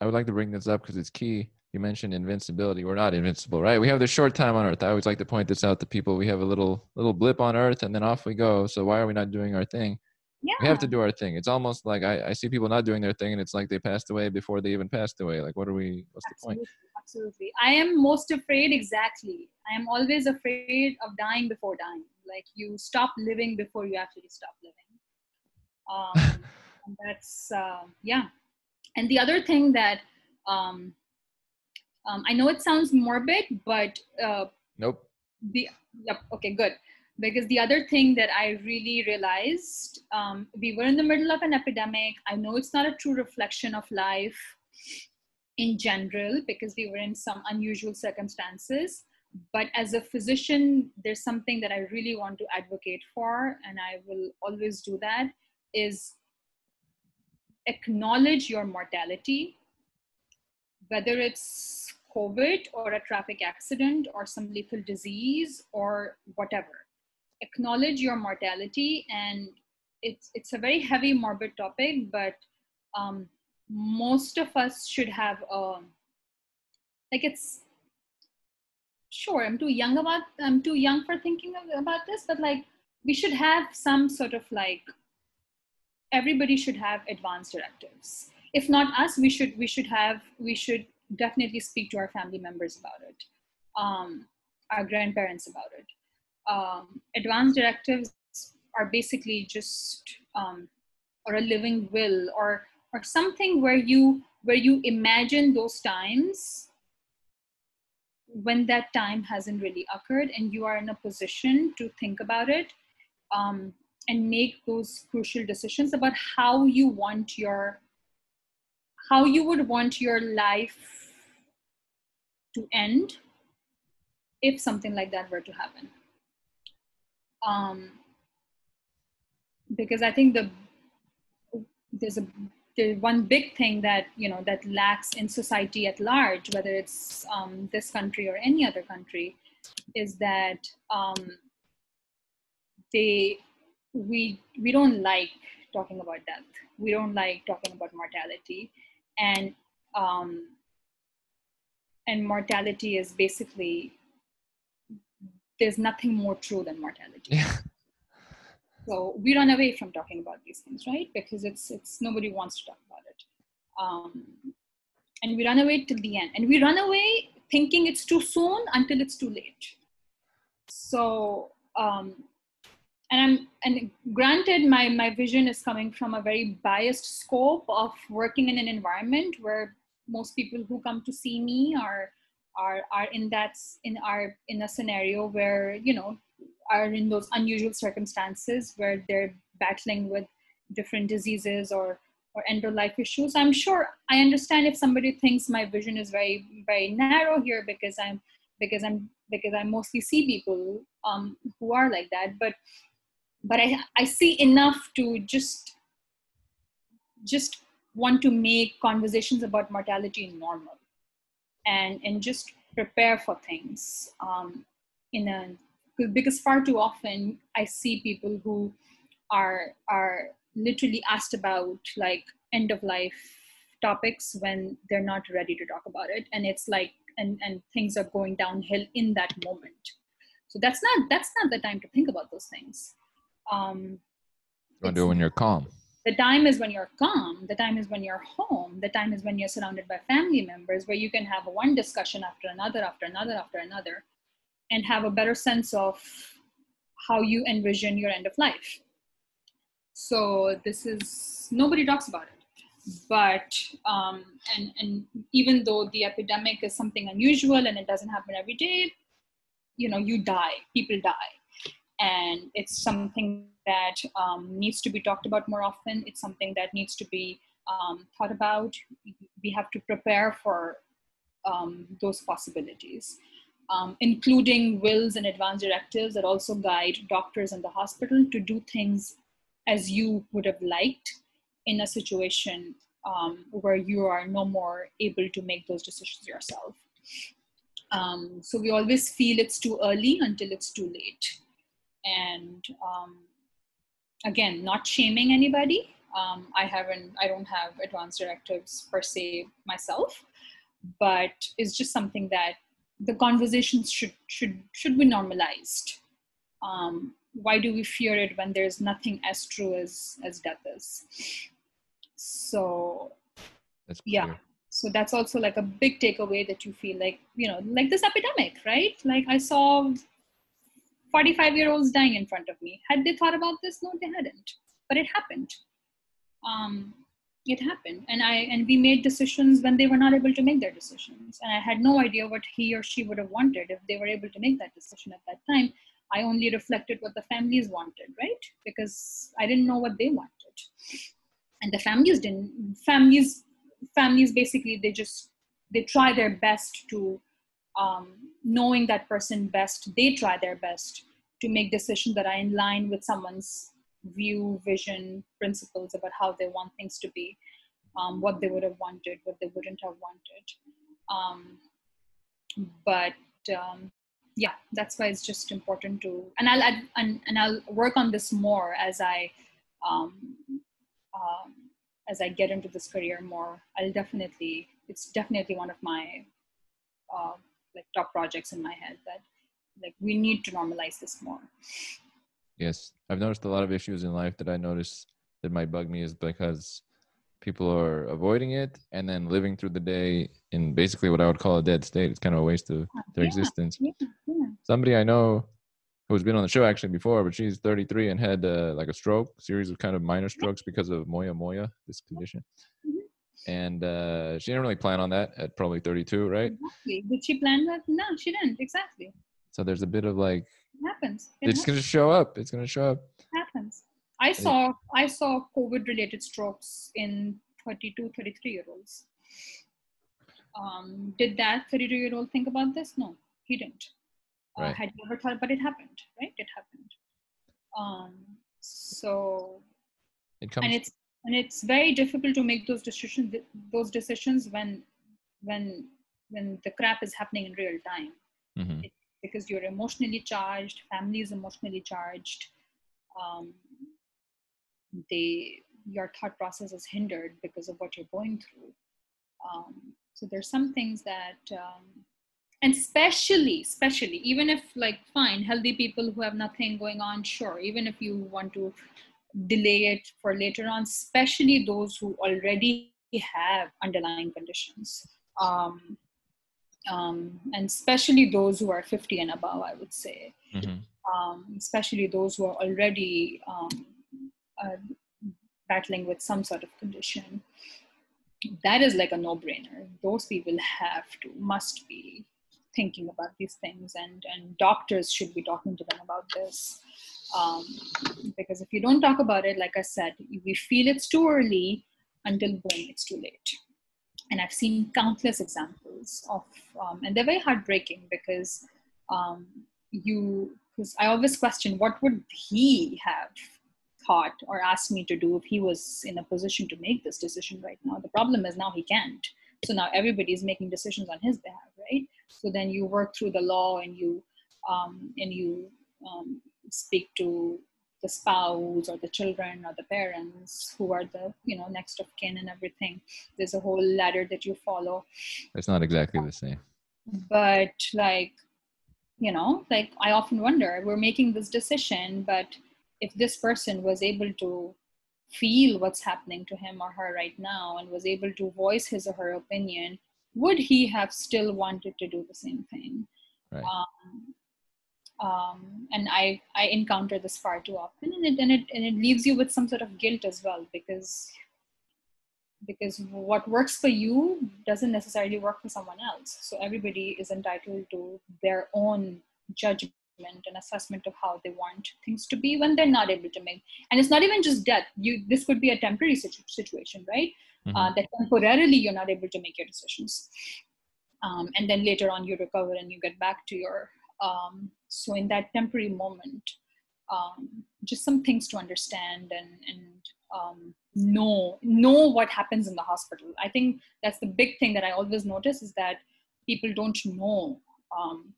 i would like to bring this up because it's key. You mentioned invincibility. We're not invincible right? We have this short time on earth. I always like to point this out to people. We have a little little blip on earth and then off we go. So why are we not doing our thing? Yeah. We have to do our thing. It's almost like I, I see people not doing their thing and it's like they passed away before they even passed away. Like what are we what's the point? Absolutely, absolutely. I am most afraid exactly. I am always afraid of dying before dying like you stop living before you actually stop living. Um, and that's uh, yeah. And the other thing that um, um, i know it sounds morbid but uh, nope. the yep okay good. Because the other thing that i really realized um, we were in the middle of an epidemic. I know it's not a true reflection of life in general because we were in some unusual circumstances but as a physician there's something that i really want to advocate for and i will always do that is acknowledge your mortality whether it's covid or a traffic accident or some lethal disease or whatever. Acknowledge your mortality and it's it's a very heavy morbid topic but um, most of us should have a like it's sure i'm too young about i'm too young for thinking about this but like we should have some sort of like everybody should have advanced directives. If not us we should we should have we should definitely speak to our family members about it um, our grandparents about it. Um, advanced directives are basically just um, or a living will or or something where you where you imagine those times when that time hasn't really occurred and you are in a position to think about it um, and make those crucial decisions about how you want your how you would want your life to end if something like that were to happen. Um, because i think the there's a the one big thing that you know that lacks in society at large whether it's um, this country or any other country is that um, they we we don't like talking about death. We don't like talking about mortality. And um, and mortality is basically there's nothing more true than mortality. Yeah so we run away from talking about these things right? Because it's it's nobody wants to talk about it. Um, and we run away till the end. And we run away thinking it's too soon until it's too late. So um, and i'm and granted my my vision is coming from a very biased scope of working in an environment where most people who come to see me are are are in that in are in a scenario where you know are in those unusual circumstances where they're battling with different diseases or or end of life issues. I'm sure i understand if somebody thinks my vision is very very narrow here because i'm because i'm because i mostly see people um, who are like that but but i i see enough to just just want to make conversations about mortality normal and and just prepare for things um, in a because far too often I see people who are are literally asked about like end of life topics when they're not ready to talk about it. And it's like and and things are going downhill in that moment. So that's not that's not the time to think about those things. Um you do it when you're calm. The time is when you're calm. The time is when you're home. The time is when you're surrounded by family members where you can have one discussion after another after another after another and have a better sense of how you envision your end of life. So this is nobody talks about it. But um, and and even though the epidemic is something unusual and it doesn't happen every day you know you die people die. And it's something that um, needs to be talked about more often. It's something that needs to be um, thought about. We have to prepare for um, those possibilities um, including wills and advance directives that also guide doctors in the hospital to do things as you would have liked in a situation um, where you are no more able to make those decisions yourself. Um, so we always feel it's too early until it's too late. And um, again, not shaming anybody. Um, I haven't, I don't have advanced directives per se myself, but it's just something that the conversations should should should be normalized. Um, why do we fear it when there's nothing as true as as death is? So yeah. so that's also like a big takeaway that you feel like you know like this epidemic right? Like i saw 45 year olds dying in front of me. Had they thought about this? No they hadn't. But it happened. Um, it happened and i and we made decisions when they were not able to make their decisions and i had no idea what he or she would have wanted if they were able to make that decision at that time I only reflected what the families wanted, right? Because I didn't know what they wanted. And the families didn't, families, families basically, they just, they try their best to, um, knowing that person best, they try their best to make decisions that are in line with someone's view, vision, principles about how they want things to be, um, what they would have wanted, what they wouldn't have wanted. Um, but um, yeah that's why it's just important to and i'll add, and, and i'll work on this more as i um, um, as i get into this career more i'll definitely it's definitely one of my uh, like top projects in my head that like we need to normalize this more yes i've noticed a lot of issues in life that i notice that might bug me is because people are avoiding it and then living through the day in basically what I would call a dead state. It's kind of a waste of their yeah, existence. Yeah, yeah. Somebody I know who's been on the show actually before, but she's 33 and had uh, like a stroke, series of kind of minor strokes because of moya moya, this condition. Mm-hmm. And uh, she didn't really plan on that at probably 32, right? Exactly. Did she plan that? No, she didn't. Exactly. So there's a bit of like. Happens. It it's going to show up. It's going to show up. It happens. I saw I saw COVID related strokes in 32, 33 year olds. Um, did that 32 year old think about this? No, he didn't. Uh, right. Uh, had never thought, but it happened, right? It happened. Um, so, it comes- and it's and it's very difficult to make those decisions those decisions when when when the crap is happening in real time mm-hmm. it, because you're emotionally charged family is emotionally charged um, they your thought process is hindered because of what you're going through. Um, so there's some things that um, and especially especially even if like fine healthy people who have nothing going on sure even if you want to delay it for later on especially those who already have underlying conditions. Um, um, and especially those who are 50 and above i would say. Mm-hmm. um, especially those who are already um, uh, battling with some sort of condition. That is like a no-brainer. Those people have to must be thinking about these things and and doctors should be talking to them about this. Um, because if you don't talk about it like i said we feel it's too early until boom it's too late and i've seen countless examples of um, and they're very heartbreaking because um, you because i always question what would he have thought or asked me to do if he was in a position to make this decision right now. The problem is now he can't. So now everybody is making decisions on his behalf, right? So then you work through the law and you um, and you um, speak to the spouse or the children or the parents who are the you know next of kin and everything. There's a whole ladder that you follow. It's not exactly the same. But like you know like i often wonder we're making this decision but if this person was able to feel what's happening to him or her right now and was able to voice his or her opinion would he have still wanted to do the same thing? Right. um, um, and I I encounter this far too often, and it and it and it leaves you with some sort of guilt as well because because what works for you doesn't necessarily work for someone else. So everybody is entitled to their own judgment and assessment of how they want things to be when they're not able to make. And it's not even just death. You this could be a temporary situ- situation, right? Mm-hmm. Uh, that temporarily you're not able to make your decisions, um, and then later on you recover and you get back to your um, so in that temporary moment, um, just some things to understand and, and um, know know what happens in the hospital. I think that's the big thing that I always notice is that people don't know. Um,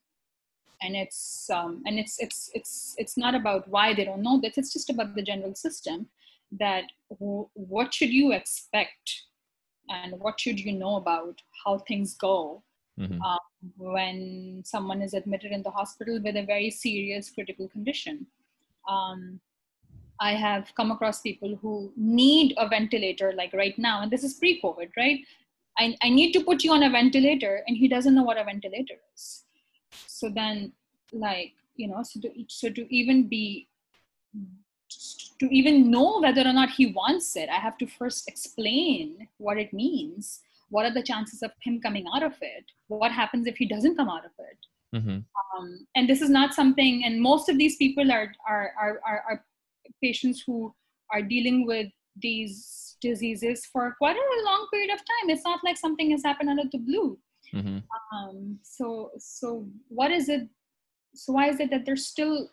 and it's um, and it's it's it's it's not about why they don't know this. It's just about the general system. That w- what should you expect, and what should you know about how things go mm-hmm. um, when someone is admitted in the hospital with a very serious critical condition. Um, I have come across people who need a ventilator, like right now, and this is pre COVID, right? I, I need to put you on a ventilator, and he doesn't know what a ventilator is. So then, like, you know, so to, so to even be to even know whether or not he wants it, I have to first explain what it means what are the chances of him coming out of it what happens if he doesn't come out of it mm-hmm. um, and this is not something and most of these people are, are are, are are patients who are dealing with these diseases for quite a long period of time it's not like something has happened out of the blue mm-hmm. um, so so what is it so why is it that they're still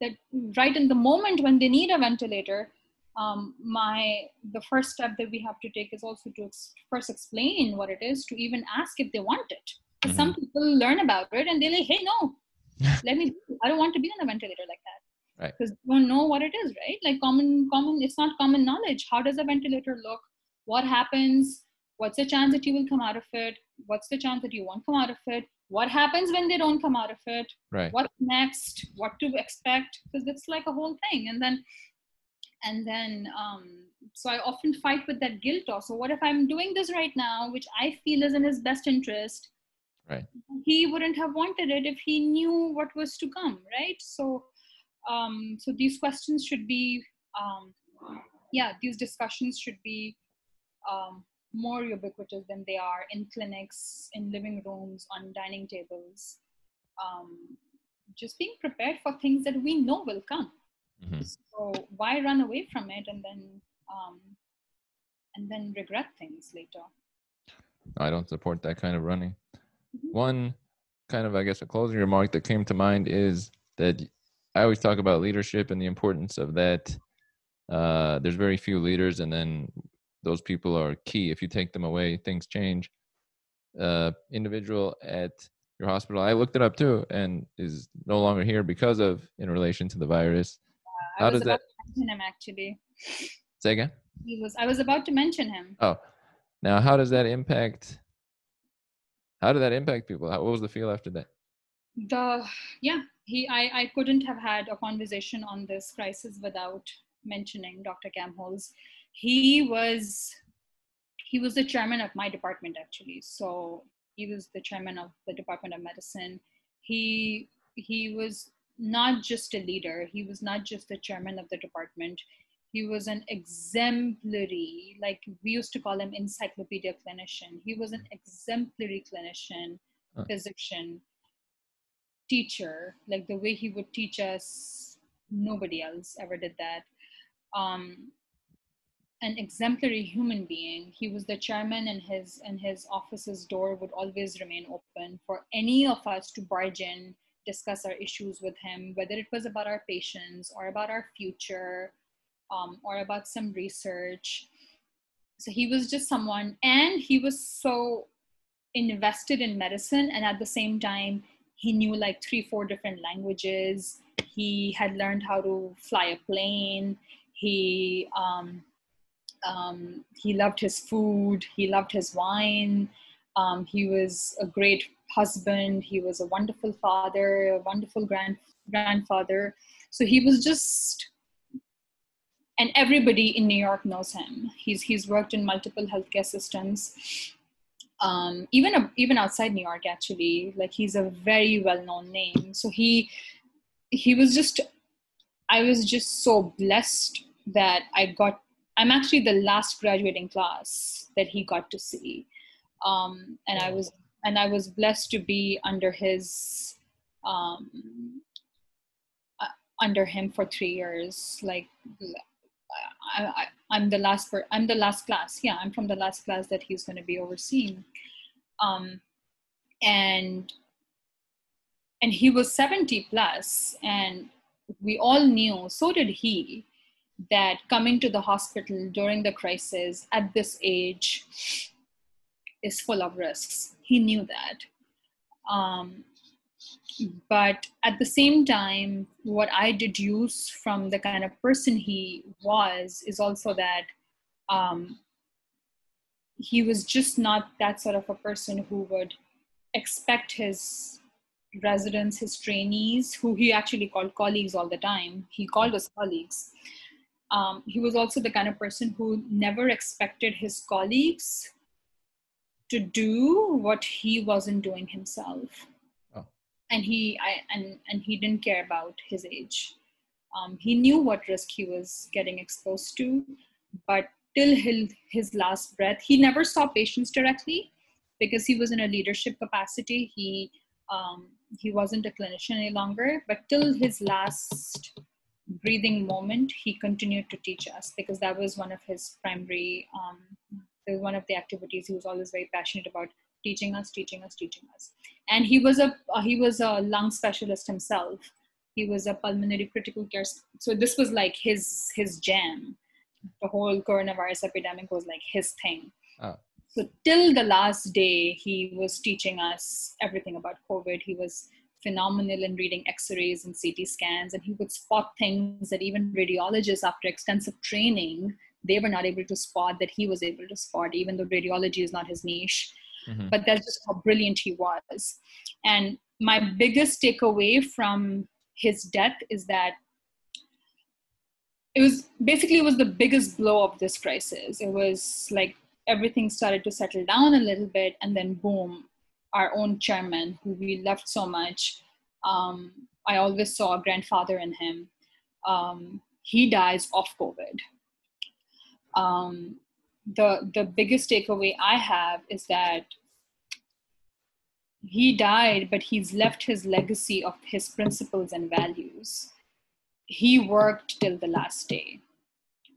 that right in the moment when they need a ventilator um, my the first step that we have to take is also to ex- first explain what it is to even ask if they want it. Mm-hmm. some people learn about it and they're like hey no. Let me i don't want to be on a ventilator like that. Right. Because they don't know what it is right? Like common common it's not common knowledge. How does a ventilator look? What happens? What's the chance that you will come out of it? What's the chance that you won't come out of it? What happens when they don't come out of it? Right. What's next? What to expect? Because it's like a whole thing. And then and then um, so i often fight with that guilt also. What if i'm doing this right now which i feel is in his best interest? Right. He wouldn't have wanted it if he knew what was to come right? So um, so these questions should be um, yeah these discussions should be um, more ubiquitous than they are in clinics in living rooms on dining tables. Um, just being prepared for things that we know will come Mm-hmm. So why run away from it and then um, and then regret things later? I don't support that kind of running. Mm-hmm. One kind of, I guess, a closing remark that came to mind is that I always talk about leadership and the importance of that. Uh, there's very few leaders, and then those people are key. If you take them away, things change. Uh, individual at your hospital, I looked it up too, and is no longer here because of in relation to the virus. I How does that? mention him actually. Say again. He was. I was about to mention him. Oh, now how does that impact? How did that impact people? How, what was the feel after that? The yeah, he. I. I couldn't have had a conversation on this crisis without mentioning Dr. Kamholz. He was. He was the chairman of my department actually. So he was the chairman of the Department of Medicine. He he was not just a leader, he was not just the chairman of the department. He was an exemplary, like we used to call him encyclopedia clinician. He was an exemplary clinician, huh. physician, teacher. Like the way he would teach us, nobody else ever did that. Um, an exemplary human being. He was the chairman, and his and his office's door would always remain open for any of us to barge in discuss our issues with him, whether it was about our patients or about our future um, or about some research. So he was just someone, and he was so invested in medicine, and at the same time, he knew like three, four different languages. he had learned how to fly a plane. He um, um, he loved his food. He loved his wine. Um, he was a great husband. He was a wonderful father, a wonderful grand grandfather. So he was just, and everybody in New York knows him. He's he's worked in multiple healthcare systems, um, even even outside New York. Actually, like he's a very well known name. So he he was just, I was just so blessed that I got. I'm actually the last graduating class that he got to see um, and I was and I was blessed to be under his um, uh, under him for three years. Like I, am the last per, I'm the last class. Yeah, I'm from the last class that he's going to be overseeing. Um, and and he was 70 plus, and we all knew. So did he that coming to the hospital during the crisis at this age is full of risks. He knew that. Um, but at the same time, what I deduce from the kind of person he was is also that um, he was just not that sort of a person who would expect his residents, his trainees, who he actually called colleagues all the time, he called us colleagues. Um, he was also the kind of person who never expected his colleagues to do what he wasn't doing himself. Oh. and he I, and and he didn't care about his age. Um, he knew what risk he was getting exposed to but till his, his last breath he never saw patients directly because he was in a leadership capacity. He um, he wasn't a clinician any longer but till his last breathing moment he continued to teach us because that was one of his primary um, was one of the activities he was always very passionate about teaching us teaching us teaching us. And he was a uh, he was a lung specialist himself. He was a pulmonary critical care so this was like his his jam. The whole coronavirus epidemic was like his thing. Oh. so till the last day he was teaching us everything about covid. He was phenomenal in reading x-rays and ct scans and he would spot things that even radiologists after extensive training they were not able to spot that he was able to spot, even though radiology is not his niche. Mm-hmm. But that's just how brilliant he was. And my biggest takeaway from his death is that it was basically it was the biggest blow of this crisis. It was like everything started to settle down a little bit, and then boom, our own chairman, who we loved so much. Um, I always saw a grandfather in him. Um, he dies of COVID um, the the biggest takeaway I have is that he died, but he's left his legacy of his principles and values. He worked till the last day.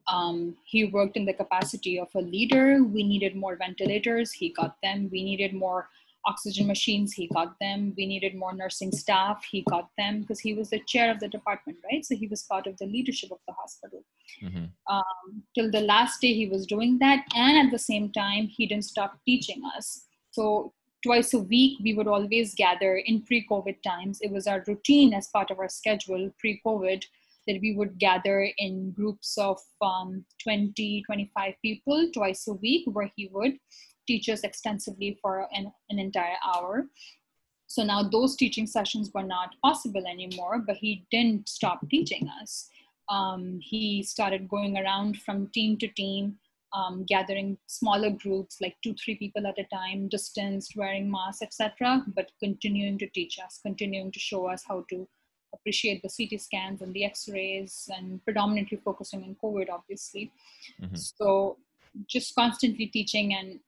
Um, he worked in the capacity of a leader. We needed more ventilators. He got them. We needed more oxygen machines he got them. We needed more nursing staff he got them because he was the chair of the department right? So he was part of the leadership of the hospital. Mm-hmm. um, till the last day he was doing that and at the same time he didn't stop teaching us. So twice a week we would always gather in pre-covid times. It was our routine as part of our schedule pre-covid that we would gather in groups of um, 20 25 people twice a week where he would teach us extensively for an, an entire hour. So now those teaching sessions were not possible anymore, but he didn't stop teaching us. Um, he started going around from team to team, um, gathering smaller groups, like two, three people at a time, distanced, wearing masks, etc., but continuing to teach us, continuing to show us how to appreciate the CT scans and the X-rays, and predominantly focusing on COVID, obviously. Mm-hmm. So just constantly teaching and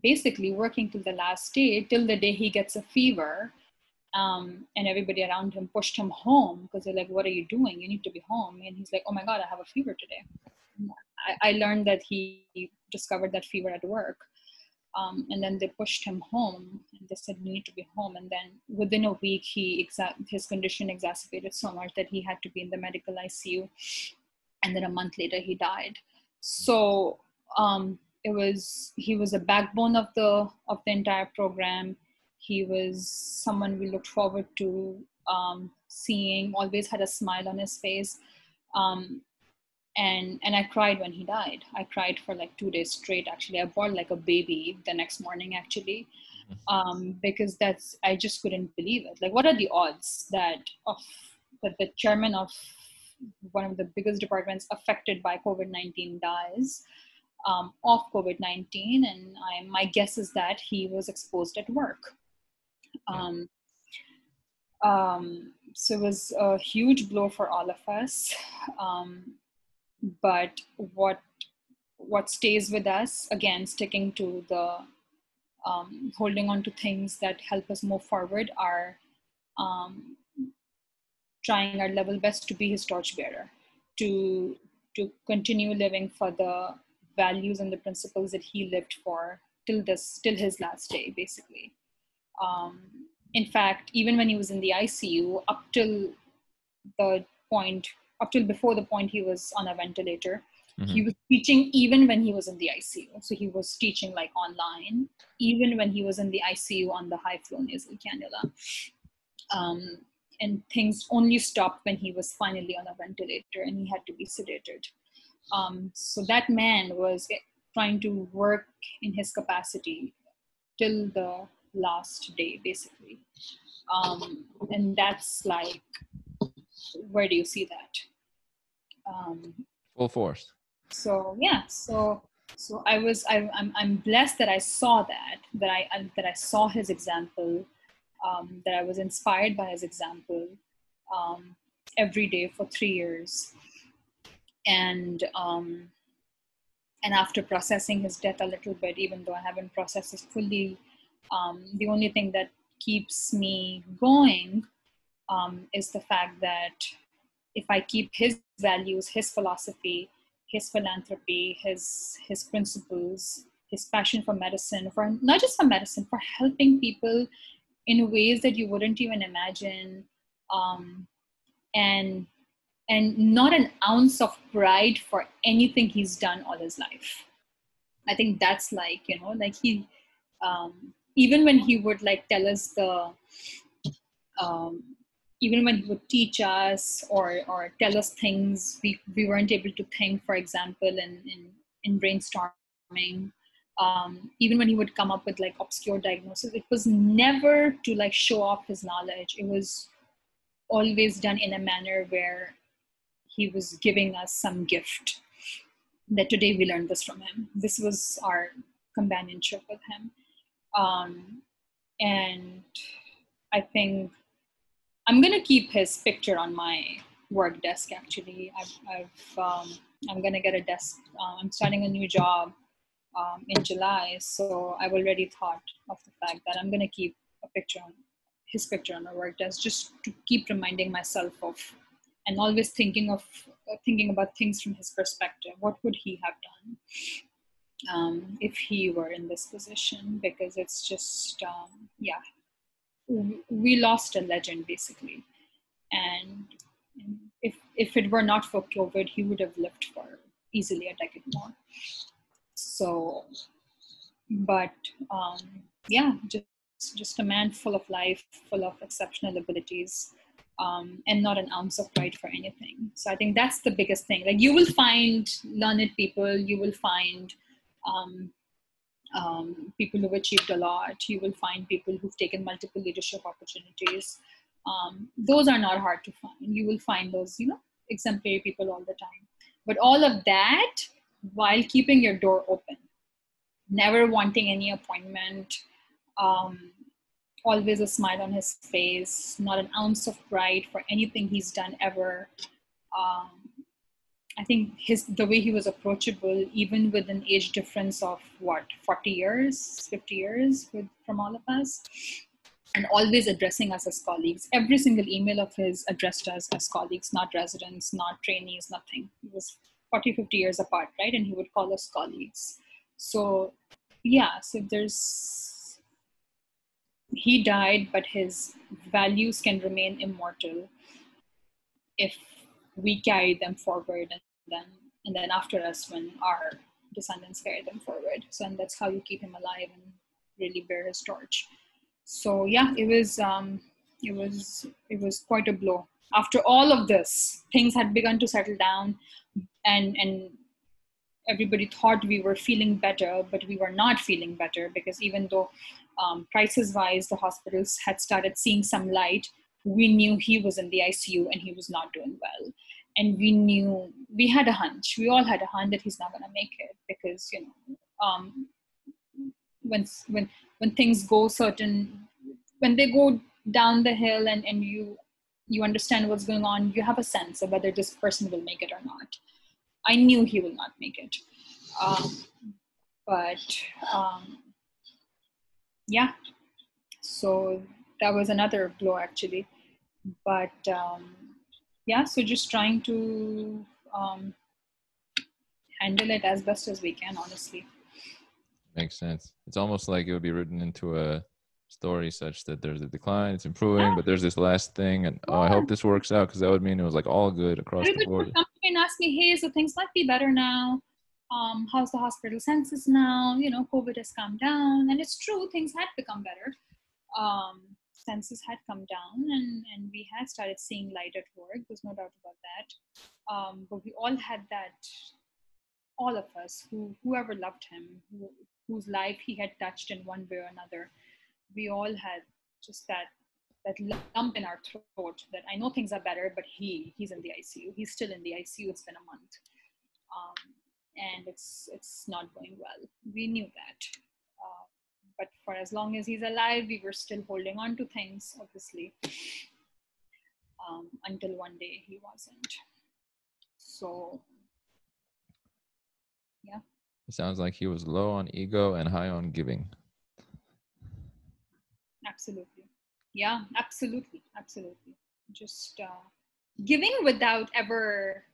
basically working till the last day, till the day he gets a fever. Um, and everybody around him pushed him home because they're like, What are you doing? You need to be home. And he's like, Oh my God, I have a fever today. I, I learned that he discovered that fever at work. Um, and then they pushed him home and they said, You need to be home. And then within a week, he exa- his condition exacerbated so much that he had to be in the medical ICU. And then a month later, he died. So, um, it was he was a backbone of the of the entire program He was someone we looked forward to um, seeing. Always had a smile on his face, um, and and I cried when he died. I cried for like two days straight. Actually, I bawled like a baby the next morning. Actually, um, because that's I just couldn't believe it. Like, what are the odds that of that the chairman of one of the biggest departments affected by COVID nineteen dies um, of COVID nineteen? And I, my guess is that he was exposed at work. Um, um, so it was a huge blow for all of us. Um, but what what stays with us again, sticking to the um, holding on to things that help us move forward are um, trying our level best to be his torchbearer, to to continue living for the values and the principles that he lived for till this till his last day, basically. Um, in fact, even when he was in the ICU, up till the point, up till before the point he was on a ventilator, Mm-hmm. He was teaching even when he was in the ICU. So he was teaching like online, even when he was in the ICU on the high flow nasal cannula. Um, and things only stopped when he was finally on a ventilator and he had to be sedated. Um, so that man was trying to work in his capacity till the last day, basically. Um, and that's like, where do you see that? Um, Full force so yeah so so i was I, I'm, I'm blessed that i saw that that i that i saw his example um, that i was inspired by his example um, every day for three years and um, and after processing his death a little bit even though i haven't processed it fully um, the only thing that keeps me going um, is the fact that if i keep his values his philosophy his philanthropy, his his principles, his passion for medicine, for not just for medicine, for helping people in ways that you wouldn't even imagine, um, and and not an ounce of pride for anything he's done all his life. I think that's like you know, like he, um, even when he would like tell us the um, even when he would teach us or, or tell us things we, we weren't able to think, for example, in, in, in brainstorming, um, even when he would come up with like obscure diagnosis, it was never to like show off his knowledge. It was always done in a manner where he was giving us some gift that today we learned this from him. This was our companionship with him. Um, and I think I'm gonna keep his picture on my work desk. Actually, I've, I've um, I'm gonna get a desk. Uh, I'm starting a new job um, in July, so I've already thought of the fact that I'm gonna keep a picture on his picture on my work desk, just to keep reminding myself of, and always thinking of uh, thinking about things from his perspective. What would he have done? Um, if he were in this position because it's just um, yeah we lost a legend basically and if if it were not for covid he would have lived for easily a decade more so but um, yeah just just a man full of life full of exceptional abilities um, and not an ounce of pride for anything so i think that's the biggest thing like you will find learned people you will find um, um, people who've achieved a lot. You will find people who've taken multiple leadership opportunities. Um, those are not hard to find. You will find those, you know, exemplary people all the time. But all of that while keeping your door open, never wanting any appointment, um, always a smile on his face, not an ounce of pride for anything he's done ever. Um, I think his the way he was approachable, even with an age difference of what 40 years, 50 years with, from all of us, and always addressing us as colleagues. Every single email of his addressed us as colleagues, not residents, not trainees, nothing. He was 40, 50 years apart, right? And he would call us colleagues. So, yeah, so there's, he died, but his values can remain immortal if we carry them forward and then and then after us when our descendants carry them forward. So and that's how you keep him alive and really bear his torch. So yeah it was um, it was it was quite a blow. After all of this things had begun to settle down and and everybody thought we were feeling better but we were not feeling better because even though um, prices wise the hospitals had started seeing some light. We knew he was in the icu and he was not doing well. And we knew we had a hunch. We all had a hunch that he's not going to make it because you know um, when when when things go certain when they go down the hill and and you you understand what's going on you have a sense of whether this person will make it or not. I knew he will not make it. Um, but um, yeah so that was another blow actually but um, yeah so just trying to um, handle it as best as we can honestly Makes sense. It's almost like it would be written into a story such that there's a decline, it's improving, yeah. but there's this last thing, and oh, I hope this works out because that would mean it was like all good across the board. Come and ask me, hey, so things might be better now. Um, how's the hospital census now? You know, COVID has come down, and it's true, things had become better. Um, census had come down, and and we had started seeing light at work. There's no doubt about that. Um, but we all had that all of us who whoever loved him who, whose life he had touched in one way or another we all had just that that lump in our throat that I know things are better, but he he's in the ICU. He's still in the ICU. It's been a month, um, and it's it's not going well. We knew that, uh, but for as long as he's alive, we were still holding on to things, obviously, um, until one day he wasn't. So, yeah. It sounds like he was low on ego and high on giving absolutely yeah absolutely absolutely just uh, giving without ever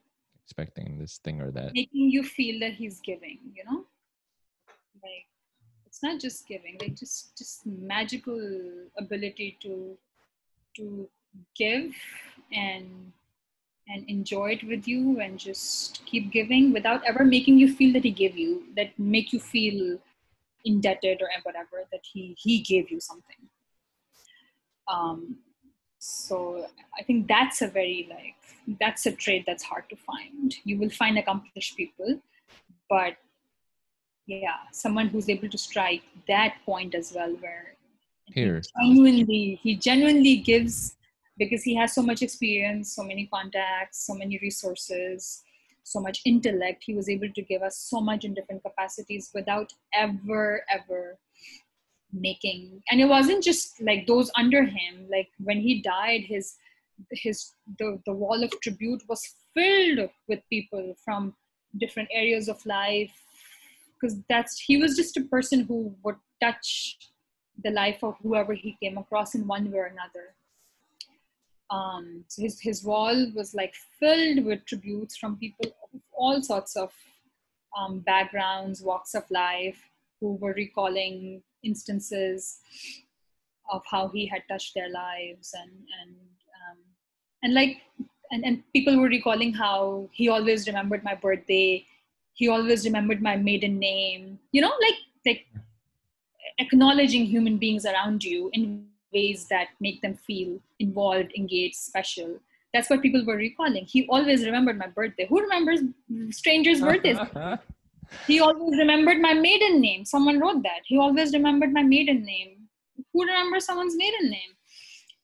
expecting this thing or that. Making you feel that he's giving you know? Like it's not just giving like just just magical ability to to give and and enjoy it with you and just keep giving without ever making you feel that he gave you that make you feel indebted or whatever that he he gave you something. Um, so I think that's a very like that's a trait that's hard to find. You will find accomplished people, but yeah, someone who's able to strike that point as well, where Here. he genuinely he genuinely gives because he has so much experience, so many contacts, so many resources, so much intellect. He was able to give us so much in different capacities without ever ever making and it wasn't just like those under him like when he died his his the, the wall of tribute was filled with people from different areas of life because that's he was just a person who would touch the life of whoever he came across in one way or another. Um, so his, his wall was like filled with tributes from people of all sorts of um, backgrounds walks of life who were recalling instances of how he had touched their lives and and um, and like and, and people were recalling how he always remembered my birthday. He always remembered my maiden name. You know like like acknowledging human beings around you in ways that make them feel involved engaged special. That's what people were recalling. He always remembered my birthday. Who remembers strangers birthdays he always remembered my maiden name. Someone wrote that. He always remembered my maiden name. Who remembers someone's maiden name?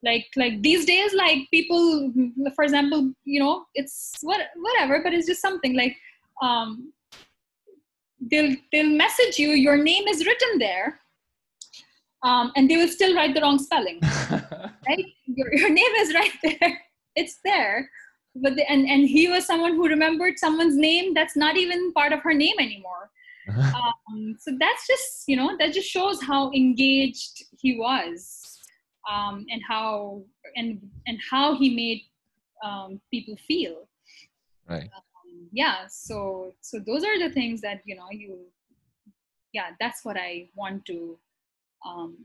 Like like these days, like people, for example, you know, it's what whatever, but it's just something like um, they'll they'll message you. Your name is written there, um, and they will still write the wrong spelling. right? Your your name is right there. It's there but the, and and he was someone who remembered someone's name that's not even part of her name anymore. Um, so that's just you know that just shows how engaged he was um, and how and and how he made um, people feel. Right. Um, yeah so so those are the things that you know you yeah that's what i want to um,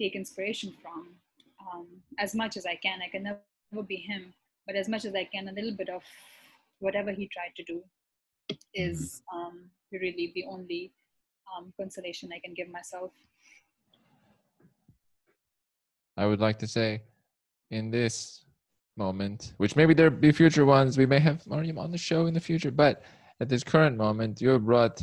take inspiration from um, as much as i can. I can never be him but as much as I can, a little bit of whatever he tried to do is mm-hmm. um, really the only um, consolation I can give myself. I would like to say in this moment, which maybe there be future ones, we may have Maryam on the show in the future, but at this current moment, you have brought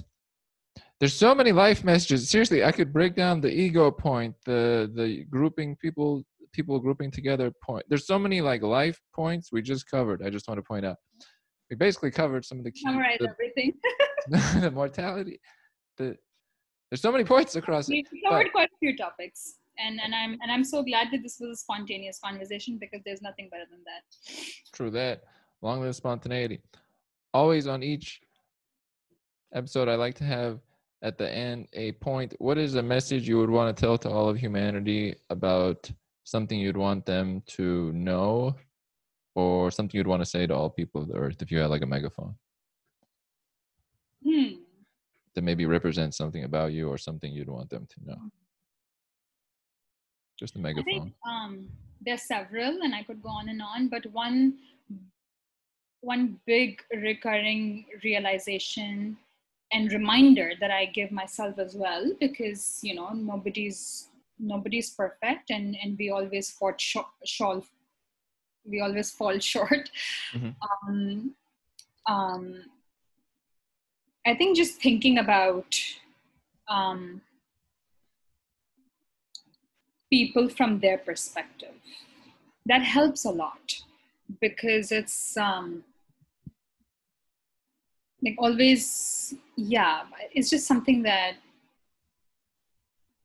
there's so many life messages. Seriously, I could break down the ego point, the the grouping people people grouping together point. There's so many like life points we just covered. I just want to point out. We basically covered some of the key Summarize the, everything. the mortality. The there's so many points across we covered but- quite a few topics. And, and I'm and I'm so glad that this was a spontaneous conversation because there's nothing better than that. True that. Long live spontaneity. Always on each episode, I like to have at the end a point. What is a message you would want to tell to all of humanity about something you'd want them to know or something you'd want to say to all people of the earth if you had like a megaphone Hmm. that maybe represents something about you or something you'd want them to know? Just a megaphone. think um, there's several, and I could go on and on. But one, one big recurring realization and reminder that I give myself as well, because you know nobody's nobody's perfect, and and we always fall short. short we always fall short. Mhm. Um, um, I think just thinking about um, people from their perspective that helps a lot because it's um like always yeah it's just something that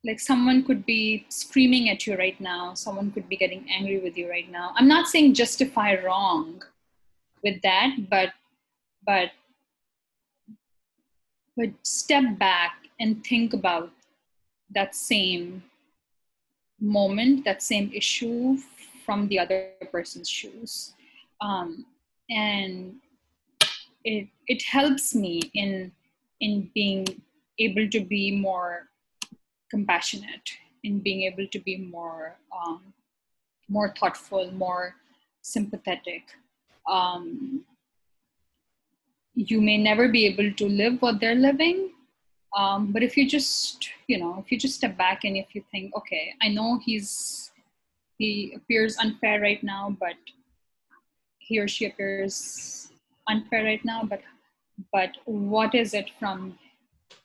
like someone could be screaming at you right now someone could be getting angry with you right now i'm not saying justify wrong with that but but but step back and think about that same moment, that same issue from the other person's shoes. Um, and it, it helps me in, in being able to be more compassionate, in being able to be more, um, more thoughtful, more sympathetic. Um, you may never be able to live what they're living, um, but if you just you know if you just step back and if you think okay i know he's he appears unfair right now but he or she appears unfair right now but but what is it from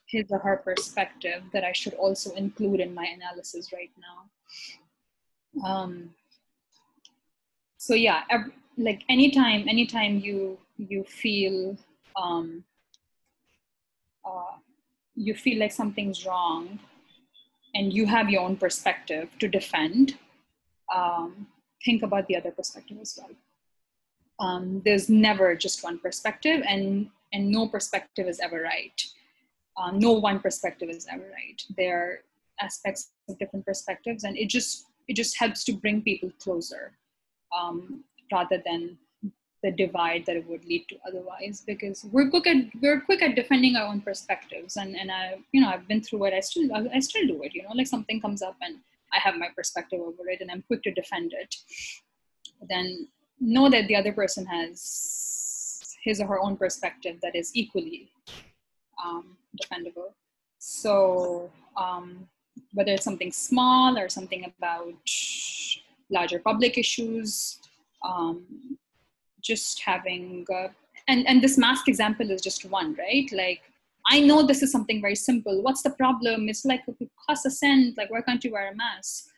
his or her perspective that i should also include in my analysis right now um, so yeah ev- like anytime anytime you you feel um, uh, you feel like something's wrong and you have your own perspective to defend, um, think about the other perspective as well. Um, there's never just one perspective, and, and no perspective is ever right. Um, no one perspective is ever right. There are aspects of different perspectives, and it just it just helps to bring people closer um, rather than the divide that it would lead to otherwise because we're quick at we're quick at defending our own perspectives and and i you know i've been through it i still i still do it you know like something comes up and i have my perspective over it and i'm quick to defend it then know that the other person has his or her own perspective that is equally um, defendable. So um, whether it's something small or something about larger public issues um, just having uh, and and this mask example is just one right? Like i know this is something very simple. What's the problem? It's like it costs a cent. Like why can't you wear a mask?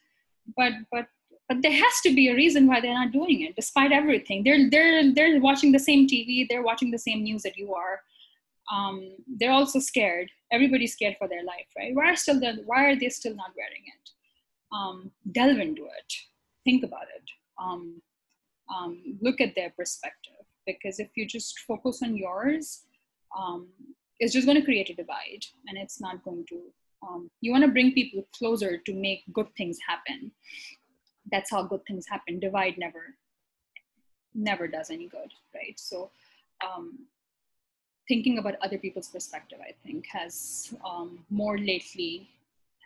But but but there has to be a reason why they're not doing it despite everything. They're they're they're watching the same tv they're watching the same news that you are um, they're also scared. Everybody's scared for their life right? Why are still the, why are they still not wearing it? Um, delve into it. Think about it. Um, um, look at their perspective. Because if you just focus on yours um, it's just going to create a divide and it's not going to um, you want to bring people closer to make good things happen. That's how good things happen. Divide never never does any good right? So thinking about other people's perspective i think has um, more lately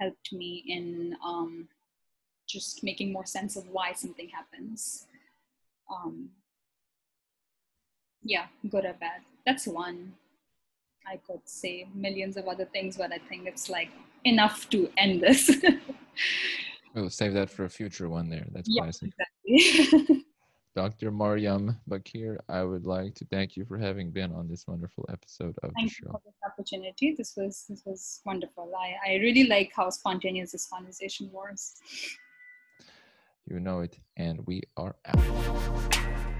helped me in um, just making more sense of why something happens um, yeah, good or bad. That's one. I could say millions of other things, but I think it's like enough to end this. We'll save that for a future one there. That's Yeah, classic. exactly. Dr. Maryam Baqir, I would like to thank you for having been on this wonderful episode of the show. Thank you for this opportunity. This was this was wonderful. I, I really like how spontaneous this conversation was. You know it, and we are out.